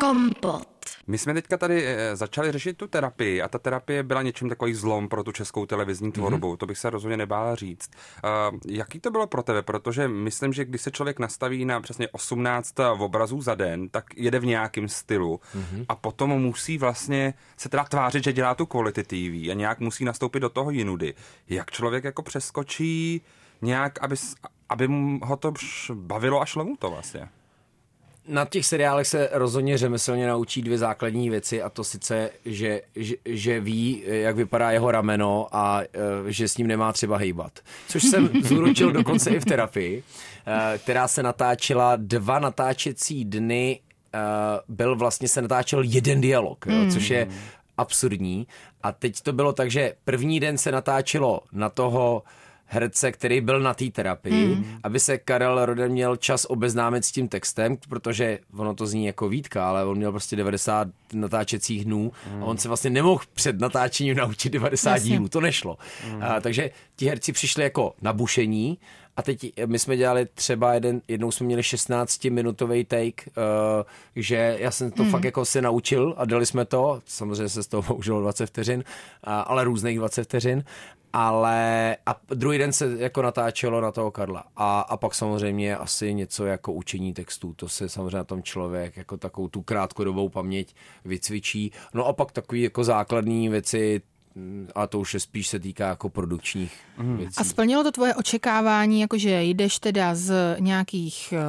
Kompot. My jsme teďka tady eh, začali řešit tu terapii a ta terapie byla něčím takový zlom pro tu českou televizní tvorbu, mm-hmm. to bych se rozhodně nebála říct. Uh, jaký to bylo pro tebe? Protože myslím, že když se člověk nastaví na přesně 18 obrazů za den, tak jede v nějakém stylu mm-hmm. a potom musí vlastně se teda tvářit, že dělá tu quality TV a nějak musí nastoupit do toho jinudy. Jak člověk jako přeskočí nějak, aby, aby ho to bavilo a šlo mu to vlastně? Na těch seriálech se rozhodně řemeslně naučí dvě základní věci a to sice, že, že, že ví, jak vypadá jeho rameno a uh, že s ním nemá třeba hejbat. Což jsem zúročil dokonce i v terapii, uh, která se natáčela dva natáčecí dny, uh, byl vlastně se natáčel jeden dialog, jo, což je absurdní. A teď to bylo tak, že první den se natáčelo na toho herce, který byl na té terapii, hmm. aby se Karel Roden měl čas obeznámit s tím textem, protože ono to zní jako výtka, ale on měl prostě 90 natáčecích dnů hmm. a on se vlastně nemohl před natáčením naučit 90 Jasně. dílů, to nešlo. Hmm. A, takže ti herci přišli jako na bušení a teď my jsme dělali třeba jeden, jednou jsme měli 16-minutový take, uh, že já jsem to hmm. fakt jako se naučil a dali jsme to, samozřejmě se z toho použilo 20 vteřin, uh, ale různých 20 vteřin ale a druhý den se jako natáčelo na toho Karla. A, a pak samozřejmě asi něco jako učení textů, to se samozřejmě na tom člověk jako takovou tu krátkodobou paměť vycvičí. No a pak takový jako základní věci, a to už je spíš se týká jako produkčních mm. věcí. A splnilo to tvoje očekávání, jakože jdeš teda z nějakých eh,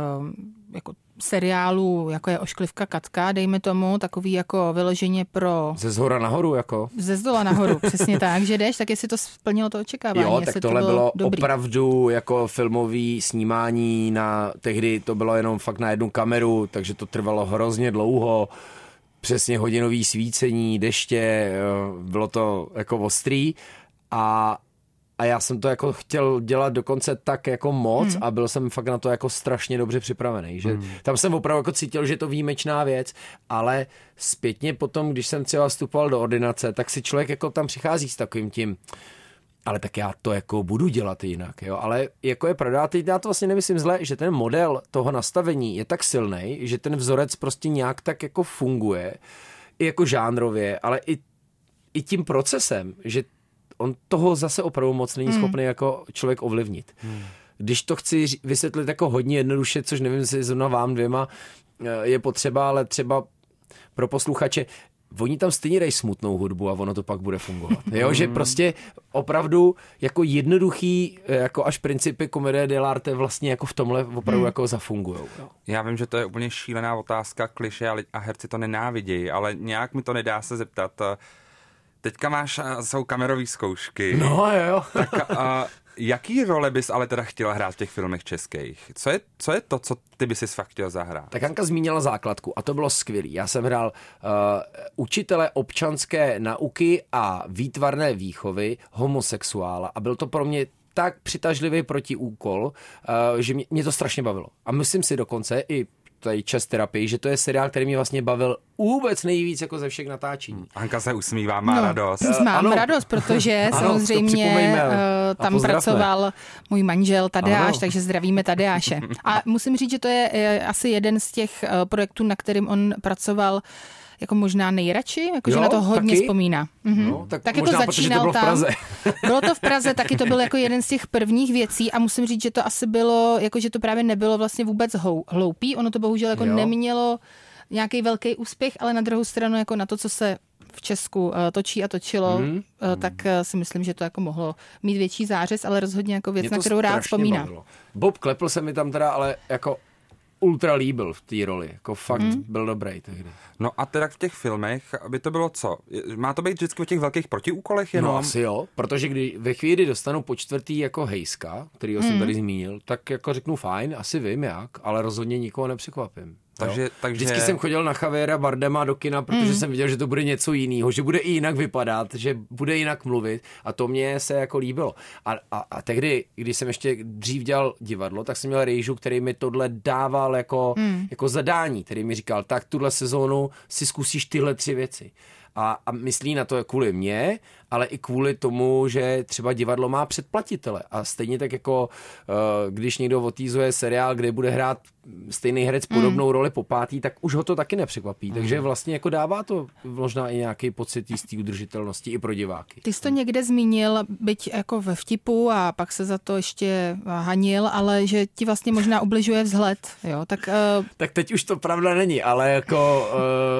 jako seriálů, jako je Ošklivka Katka, dejme tomu, takový jako vyloženě pro... Ze zhora nahoru, jako? Ze zdola nahoru, přesně tak, že jdeš, tak jestli to splnilo to očekávání. Jo, tak tohle to bylo, bylo opravdu jako filmový snímání na, tehdy to bylo jenom fakt na jednu kameru, takže to trvalo hrozně dlouho, přesně hodinový svícení, deště, bylo to jako ostrý a a já jsem to jako chtěl dělat dokonce tak jako moc hmm. a byl jsem fakt na to jako strašně dobře připravený, že hmm. tam jsem opravdu jako cítil, že je to výjimečná věc, ale zpětně potom, když jsem třeba vstupoval do ordinace, tak si člověk jako tam přichází s takovým tím, ale tak já to jako budu dělat jinak, jo, ale jako je pravda, teď já to vlastně nemyslím zle, že ten model toho nastavení je tak silný, že ten vzorec prostě nějak tak jako funguje, i jako žánrově, ale i, i tím procesem, že on toho zase opravdu moc není hmm. schopný jako člověk ovlivnit. Hmm. Když to chci vysvětlit jako hodně jednoduše, což nevím, jestli zrovna vám dvěma eh, je potřeba, ale třeba pro posluchače, oni tam stejně dají smutnou hudbu a ono to pak bude fungovat. Jo, že hmm. prostě opravdu jako jednoduchý, eh, jako až principy komedie dell'arte vlastně jako v tomhle opravdu hmm. jako zafungují. Já vím, že to je úplně šílená otázka, kliše a herci to nenávidějí, ale nějak mi to nedá se zeptat, eh, Teďka máš, jsou kamerové zkoušky. No jo. Tak a, jaký role bys ale teda chtěla hrát v těch filmech českých? Co je, co je to, co ty bys si fakt chtěl zahrát? Tak Anka zmínila základku a to bylo skvělý. Já jsem hrál uh, učitele občanské nauky a výtvarné výchovy homosexuála a byl to pro mě tak přitažlivý protiúkol, uh, že mě, mě to strašně bavilo. A myslím si dokonce i tady čas terapii, že to je seriál, který mě vlastně bavil vůbec nejvíc jako ze všech natáčení. Anka se usmívá, má no, radost. Mám ano. radost, protože ano, samozřejmě uh, tam pracoval můj manžel Tadeáš, ano. takže zdravíme Tadeáše. A musím říct, že to je uh, asi jeden z těch uh, projektů, na kterým on pracoval jako možná nejradši, jakože na to hodně taky? vzpomíná. Mhm. No, tak taky možná, to začínal to bylo tam. V Praze. bylo to v Praze, taky to byl jako jeden z těch prvních věcí a musím říct, že to asi bylo, jakože to právě nebylo vlastně vůbec hloupý, ono to bohužel jako jo. nemělo nějaký velký úspěch, ale na druhou stranu jako na to, co se v Česku uh, točí a točilo, mm. tak uh, si myslím, že to jako mohlo mít větší zářez, ale rozhodně jako věc, na kterou rád vzpomínám. Bob Klepl se mi tam teda ale jako ultra líbil v té roli. Jako fakt hmm. byl dobrý tehdy. No a teda v těch filmech, aby to bylo co? Má to být vždycky v těch velkých protiúkolech jenom? No asi jo, protože když ve chvíli dostanu po čtvrtý jako hejska, který hmm. jsem tady zmínil, tak jako řeknu fajn, asi vím jak, ale rozhodně nikoho nepřekvapím. Takže, takže... Vždycky jsem chodil na Javiera Bardema do kina, protože mm. jsem viděl, že to bude něco jiného, že bude i jinak vypadat, že bude jinak mluvit a to mě se jako líbilo. A, a, a tehdy, když jsem ještě dřív dělal divadlo, tak jsem měl rejžu, který mi tohle dával jako, mm. jako zadání, který mi říkal, tak tuhle sezónu si zkusíš tyhle tři věci a, a myslí na to kvůli mě, ale i kvůli tomu, že třeba divadlo má předplatitele a stejně tak jako uh, když někdo otýzuje seriál, kde bude hrát stejný herec podobnou mm. roli po pátý, tak už ho to taky nepřekvapí. Mm. Takže vlastně jako dává to možná i nějaký pocit jistý udržitelnosti i pro diváky. Ty jsi to někde zmínil, byť jako ve vtipu a pak se za to ještě hanil, ale že ti vlastně možná ubližuje vzhled, jo, tak... Uh... Tak teď už to pravda není, ale jako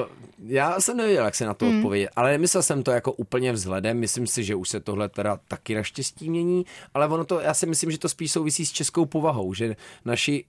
uh, já jsem nevěděl, jak se na to hmm. odpovědět, ale myslel jsem to jako úplně vzhledem, myslím si, že už se tohle teda taky naštěstí mění, ale ono to, já si myslím, že to spíš souvisí s českou povahou, že naši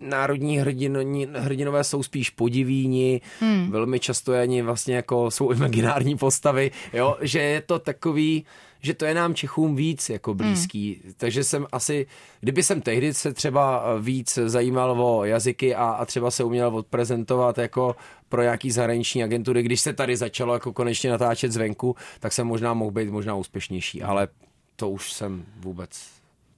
národní hrdinoni, hrdinové jsou spíš podivíni, hmm. velmi často ani vlastně jako jsou imaginární postavy, jo, že je to takový, že to je nám Čechům víc jako blízký. Hmm. Takže jsem asi, kdyby jsem tehdy se třeba víc zajímal o jazyky a, a třeba se uměl odprezentovat jako pro nějaký zahraniční agentury, když se tady začalo jako konečně natáčet zvenku, tak jsem možná mohl být možná úspěšnější, ale to už jsem vůbec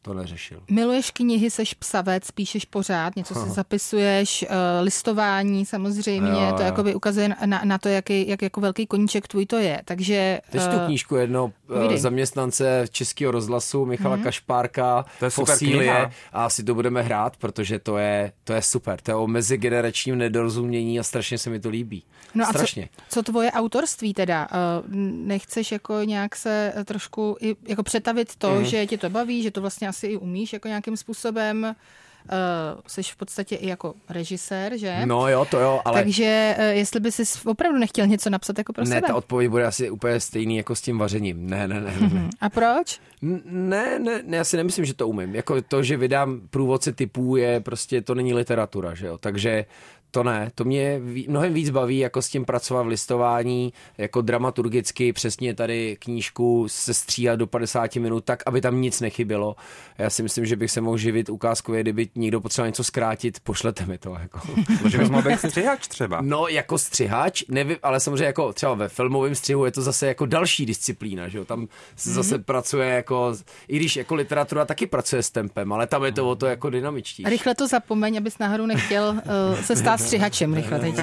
to neřešil. Miluješ knihy, seš psavec, píšeš pořád, něco si zapisuješ, uh, listování samozřejmě, jo, jo. to jakoby ukazuje na, na to, jaký, jak jako velký koníček tvůj to je. Takže, Teď uh, tu knížku jedno uh, zaměstnance Českého rozhlasu Michala mm-hmm. Kašpárka, to je Fosílie a asi to budeme hrát, protože to je, to je super. To je o mezigeneračním nedorozumění a strašně se mi to líbí. No strašně. a co, co tvoje autorství teda? Uh, nechceš jako nějak se trošku i, jako přetavit to, mm. že tě to baví, že to vlastně asi i umíš jako nějakým způsobem uh, jsi v podstatě i jako režisér, že? No jo, to jo, ale... Takže uh, jestli by si opravdu nechtěl něco napsat jako pro ne, sebe? Ne, ta odpověď bude asi úplně stejný jako s tím vařením. Ne, ne, ne. ne. A proč? Ne, ne, ne, já si nemyslím, že to umím. Jako to, že vydám průvodce typů je prostě, to není literatura, že jo. Takže to ne, to mě mnohem víc baví, jako s tím pracovat v listování, jako dramaturgicky, přesně tady knížku se stříhat do 50 minut tak, aby tam nic nechybělo. Já si myslím, že bych se mohl živit ukázkově, kdyby někdo potřeboval něco zkrátit, pošlete mi to. Jako. Že bys mohl být střihač třeba. No, jako střihač, nevím, ale samozřejmě jako třeba ve filmovém střihu je to zase jako další disciplína, že jo? Tam se zase mm-hmm. pracuje jako, i když jako literatura taky pracuje s tempem, ale tam je to o to jako dynamičtí. Rychle to zapomeň, abys náhodou nechtěl uh, se stát střihačem rychle teď.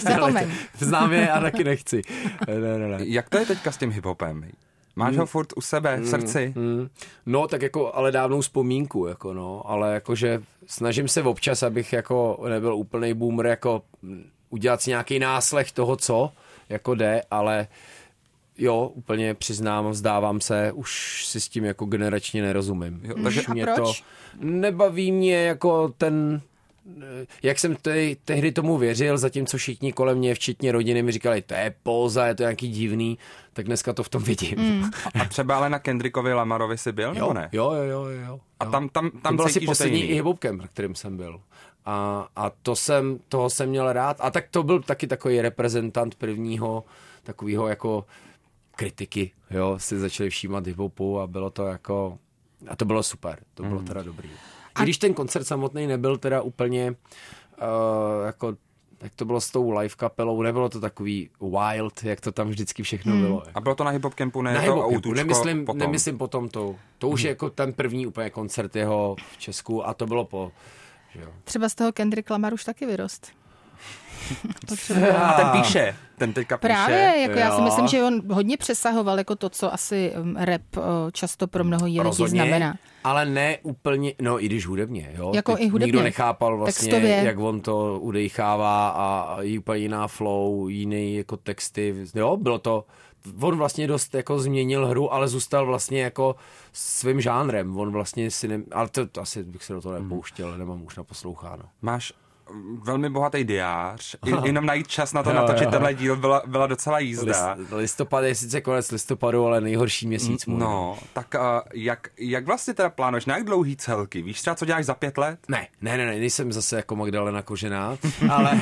Zapomeň. Znám je a taky nechci. Ne, ne, ne. Jak to je teďka s tím hiphopem? Máš ho mm. furt u sebe, v mm, srdci? Mm, no, tak jako, ale dávnou vzpomínku, jako no, ale jakože snažím se občas, abych jako nebyl úplný boomer, jako udělat si nějaký náslech toho, co jako jde, ale jo, úplně přiznám, vzdávám se, už si s tím jako generačně nerozumím. Jo, takže mě proč? to nebaví mě jako ten jak jsem te, tehdy tomu věřil, zatímco všichni kolem mě, včetně rodiny, mi říkali, to je póza, je to nějaký divný, tak dneska to v tom vidím. Mm. A třeba ale na Kendrickovi Lamarovi si byl, jo, nebo ne? Jo, jo, jo. jo. A tam, tam, tam to byl asi poslední i hip kterým jsem byl. A, a to jsem, toho jsem měl rád. A tak to byl taky takový reprezentant prvního takového jako kritiky, jo, si začali všímat hip a bylo to jako, a to bylo super, to bylo mm. teda dobrý. I když ten koncert samotný nebyl teda úplně uh, jako tak to bylo s tou live kapelou, nebylo to takový wild, jak to tam vždycky všechno hmm. bylo. A bylo to na hip campu, ne na to campu, nemyslím, potom. nemyslím potom to. To už hmm. je jako ten první úplně koncert jeho v Česku a to bylo po... Že jo. Třeba z toho Kendrick Lamar už taky vyrost. A ten píše, ten teďka píše. Právě, jako já si myslím, že on hodně přesahoval jako to, co asi um, rap často pro mnoho lidí Rozhodně, znamená. Ale ne úplně, no i když hudebně, jo. Jako Teď i hudebně. Nikdo nechápal vlastně, Textově. jak on to udechává a je úplně jiná flow, jiný jako texty, jo, bylo to, on vlastně dost jako změnil hru, ale zůstal vlastně jako svým žánrem. On vlastně si ne... Ale to, to asi bych se do toho nepouštěl, nemám už naposloucháno. Máš velmi bohatý diář. I, jenom najít čas na to jo, natočit jo. tenhle díl byla, byla docela jízda. List, listopad je sice konec listopadu, ale nejhorší měsíc. Můj. No, tak uh, jak, jak vlastně teda plánuješ? Na jak dlouhý celky? Víš třeba, co děláš za pět let? Ne, ne, ne, ne nejsem zase jako Magdalena Kožená, ale,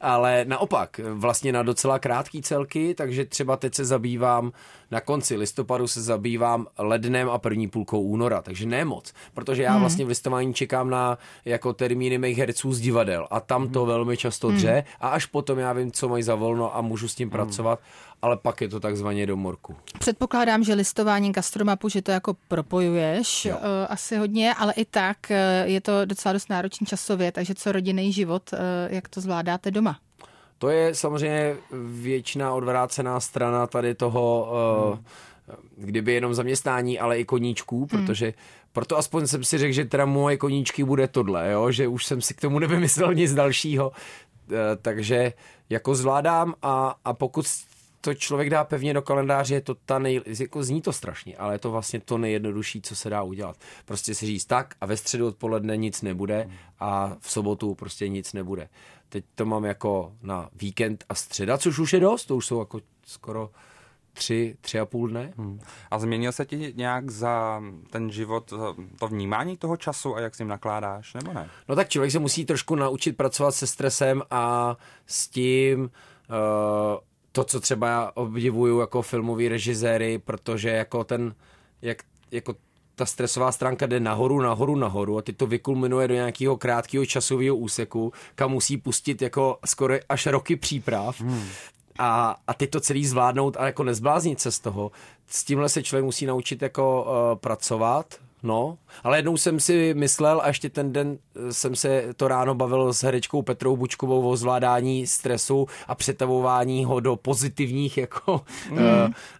ale naopak, vlastně na docela krátký celky, takže třeba teď se zabývám na konci listopadu se zabývám lednem a první půlkou února, takže ne moc, protože já hmm. vlastně v listování čekám na jako termíny mých herců z divadel divadel a tam to velmi často dře a až potom já vím, co mají za volno a můžu s tím pracovat, ale pak je to takzvaně do morku. Předpokládám, že listování gastromapu, že to jako propojuješ Jo. uh, asi hodně, ale i tak uh, je to docela dost náročný časově, takže co rodinný život, uh, jak to zvládáte doma? To je samozřejmě většiná odvrácená strana tady toho, hmm. Kdyby jenom zaměstnání, ale i koníčků, protože proto aspoň jsem si řekl, že teda moje koníčky bude tohle, jo? že už jsem si k tomu nevymyslel nic dalšího, Eh, takže jako zvládám a, a pokud to člověk dá pevně do kalendáře, je to ta nej, jako zní to strašně, ale je to vlastně to nejjednodušší, co se dá udělat. Prostě si říct tak a ve středu odpoledne nic nebude a v sobotu prostě nic nebude. Teď to mám jako na víkend a středa, což už je dost, to už jsou jako skoro tři, tři a půl dne. A změnil se ti nějak za ten život to vnímání toho času a jak s ním nakládáš, nebo ne? No tak člověk se musí trošku naučit pracovat se stresem a s tím uh, to, co třeba já obdivuju jako filmový režiséry, protože jako ten, jak, jako ta stresová stránka jde nahoru, nahoru, nahoru a ty to vykulminuje do nějakého krátkého časového úseku, kam musí pustit jako skoro až roky příprav. Hmm. A, a ty to celý zvládnout a jako nezbláznit se z toho. S tímhle se člověk musí naučit jako uh, pracovat, No, ale jednou jsem si myslel a ještě ten den jsem se to ráno bavil s herečkou Petrou Bučkovou o zvládání stresu a přetavování ho do pozitivních jako mm.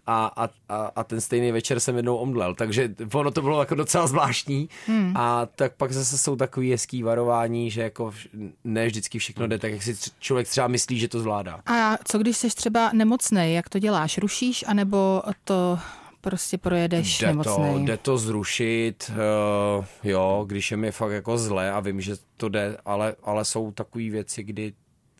a, a, a, a ten stejný večer jsem jednou omdlel, takže ono to bylo jako docela zvláštní mm. a tak pak zase jsou takový hezký varování, že jako ne vždycky všechno jde tak, jak si člověk třeba myslí, že to zvládá. A co když jsi třeba nemocnej, jak to děláš? Rušíš anebo to prostě projedeš jde nemocnej. To, jde to zrušit, uh, jo, když je mi fakt jako zle a vím, že to jde, ale, ale jsou takové věci, kdy,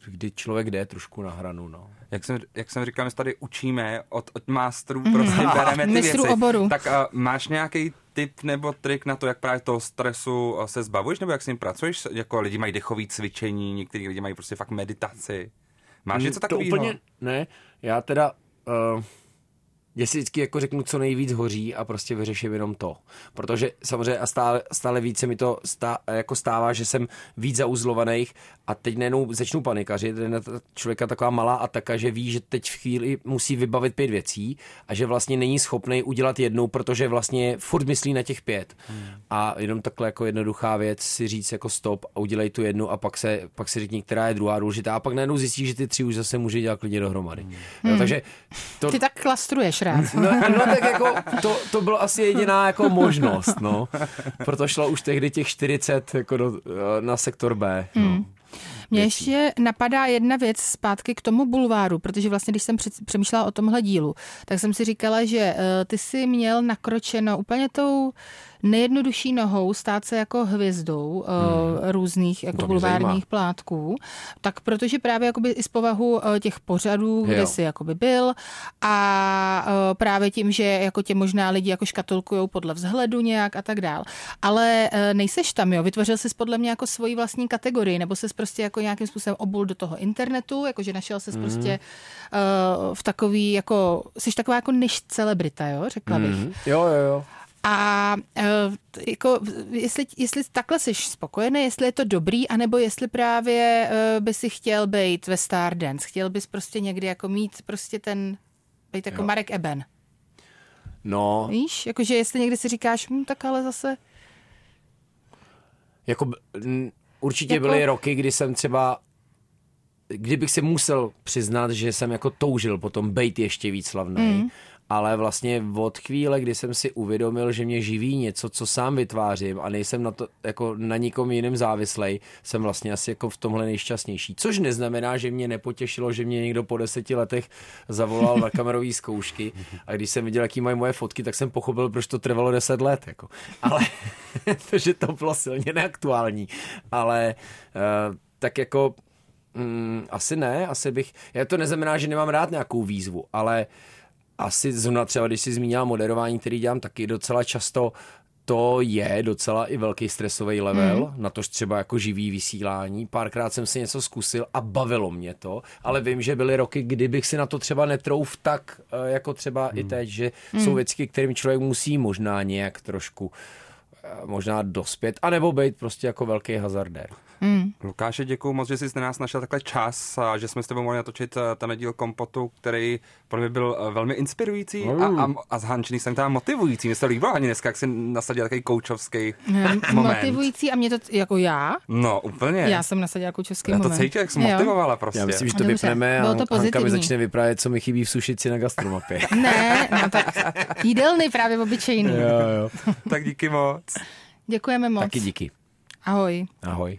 kdy člověk jde trošku na hranu, no. Jak jsem, jak jsem říkal, my se tady učíme od, od mástrů, prostě bereme ty Mistrů věci. oboru. Tak uh, máš nějaký tip nebo trik na to, jak právě toho stresu uh, se zbavuješ, nebo jak s ním pracuješ? Jako lidi mají dechové cvičení, někteří lidi mají prostě fakt meditaci. Máš něco Mm, to takového? úplně ne, já teda... Uh, já si vždycky jako řeknu, co nejvíc hoří a prostě vyřeším jenom to. Protože samozřejmě a stále, stále více mi to stá, jako stává, že jsem víc zauzlovaných a teď najednou začnu panikařit. Je na člověka taková malá ataka, že ví, že teď v chvíli musí vybavit pět věcí a že vlastně není schopný udělat jednu, protože vlastně furt myslí na těch pět. Hmm. A jenom takhle jako jednoduchá věc si říct jako stop a udělej tu jednu a pak se, pak si řekni, která je druhá důležitá a pak najednou zjistí, že ty tři už zase může dělat klidně dohromady. Hmm. Jo, takže to, Ty tak klastruješ rád. No, no tak jako to, to bylo asi jediná jako možnost, no. Proto šlo už tehdy těch 40 jako do, na sektor B. No. Hmm. Mně ještě napadá jedna věc zpátky k tomu bulváru, protože vlastně, když jsem přemýšlela o tomhle dílu, tak jsem si říkala, že uh, ty jsi měl nakročeno úplně tou nejjednodušší nohou stát se jako hvězdou hmm. uh, různých jako bulvárních plátků, tak protože právě jakoby i z povahu uh, těch pořadů, kde jo. jsi jakoby byl a uh, právě tím, že jako tě možná lidi jako škatulkujou podle vzhledu nějak a tak dál. Ale nejseš tam, jo, vytvořil jsi podle mě jako svoji vlastní kategorii, nebo jsi prostě jako nějakým způsobem obul do toho internetu, jakože našel ses hmm. prostě uh, v takový jako, jsi taková jako než celebrita, jo, řekla bych. Hmm. Jo, jo, jo. A uh, jako, jestli, jestli takhle jsi spokojený, jestli je to dobrý, anebo jestli právě uh, by si chtěl být ve Stardance, chtěl bys prostě někdy jako mít prostě ten, být jako jo. Marek Eben. No. Víš, jakože jestli někdy si říkáš, hm, tak ale zase... Jako, určitě jako... byly roky, kdy jsem třeba kdybych si musel přiznat, že jsem jako toužil potom být ještě víc slavný, mm ale vlastně od chvíle, kdy jsem si uvědomil, že mě živí něco, co sám vytvářím a nejsem na to jako na nikom jiným závislej, jsem vlastně asi jako v tomhle nejšťastnější. Což neznamená, že mě nepotěšilo, že mě někdo po deseti letech zavolal na kamerové zkoušky a když jsem viděl, jaký mají moje fotky, tak jsem pochopil, proč to trvalo deset let. Jako. Ale že to bylo silně neaktuální. Ale uh, tak jako mm, asi ne, asi bych, já to neznamená, že nemám rád nějakou výzvu, ale uh, asi zrovna třeba, když si zmínila moderování, který dělám taky docela často, to je docela i velký stresový level, hmm. na tož třeba jako živý vysílání. Párkrát jsem si něco zkusil a bavilo mě to, ale vím, že byly roky, kdybych si na to třeba netrouf tak, eh, jako třeba hmm. i teď, že hmm. jsou věci, kterým člověk musí možná nějak trošku eh, možná dospět, anebo být prostě jako velký hazardér. Hmm. Lukáše, děkuji moc, že jsi na nás našel takhle čas a že jsme s tebou mohli natočit eh, ten díl kompotu, který pro mě byl eh, velmi inspirující a, a, a z Hančný jsem tam motivující. Mně se to líbilo ani dneska, jak jsi nasadil takový koučovský moment. Motivující a mě to, jako já, No, úplně. já jsem nasadila koučovský Já to moment. cítil, jak jsi Jo. motivovala prostě. Já myslím, že to vypneme a to Hanka mi začne vyprávět, co mi chybí v sušici na gastromapě. Ne, no tak jídelny právě obyčejný. jo, jo. Tak díky moc. Děkujeme moc. Taky díky. Ahoj. Ahoj.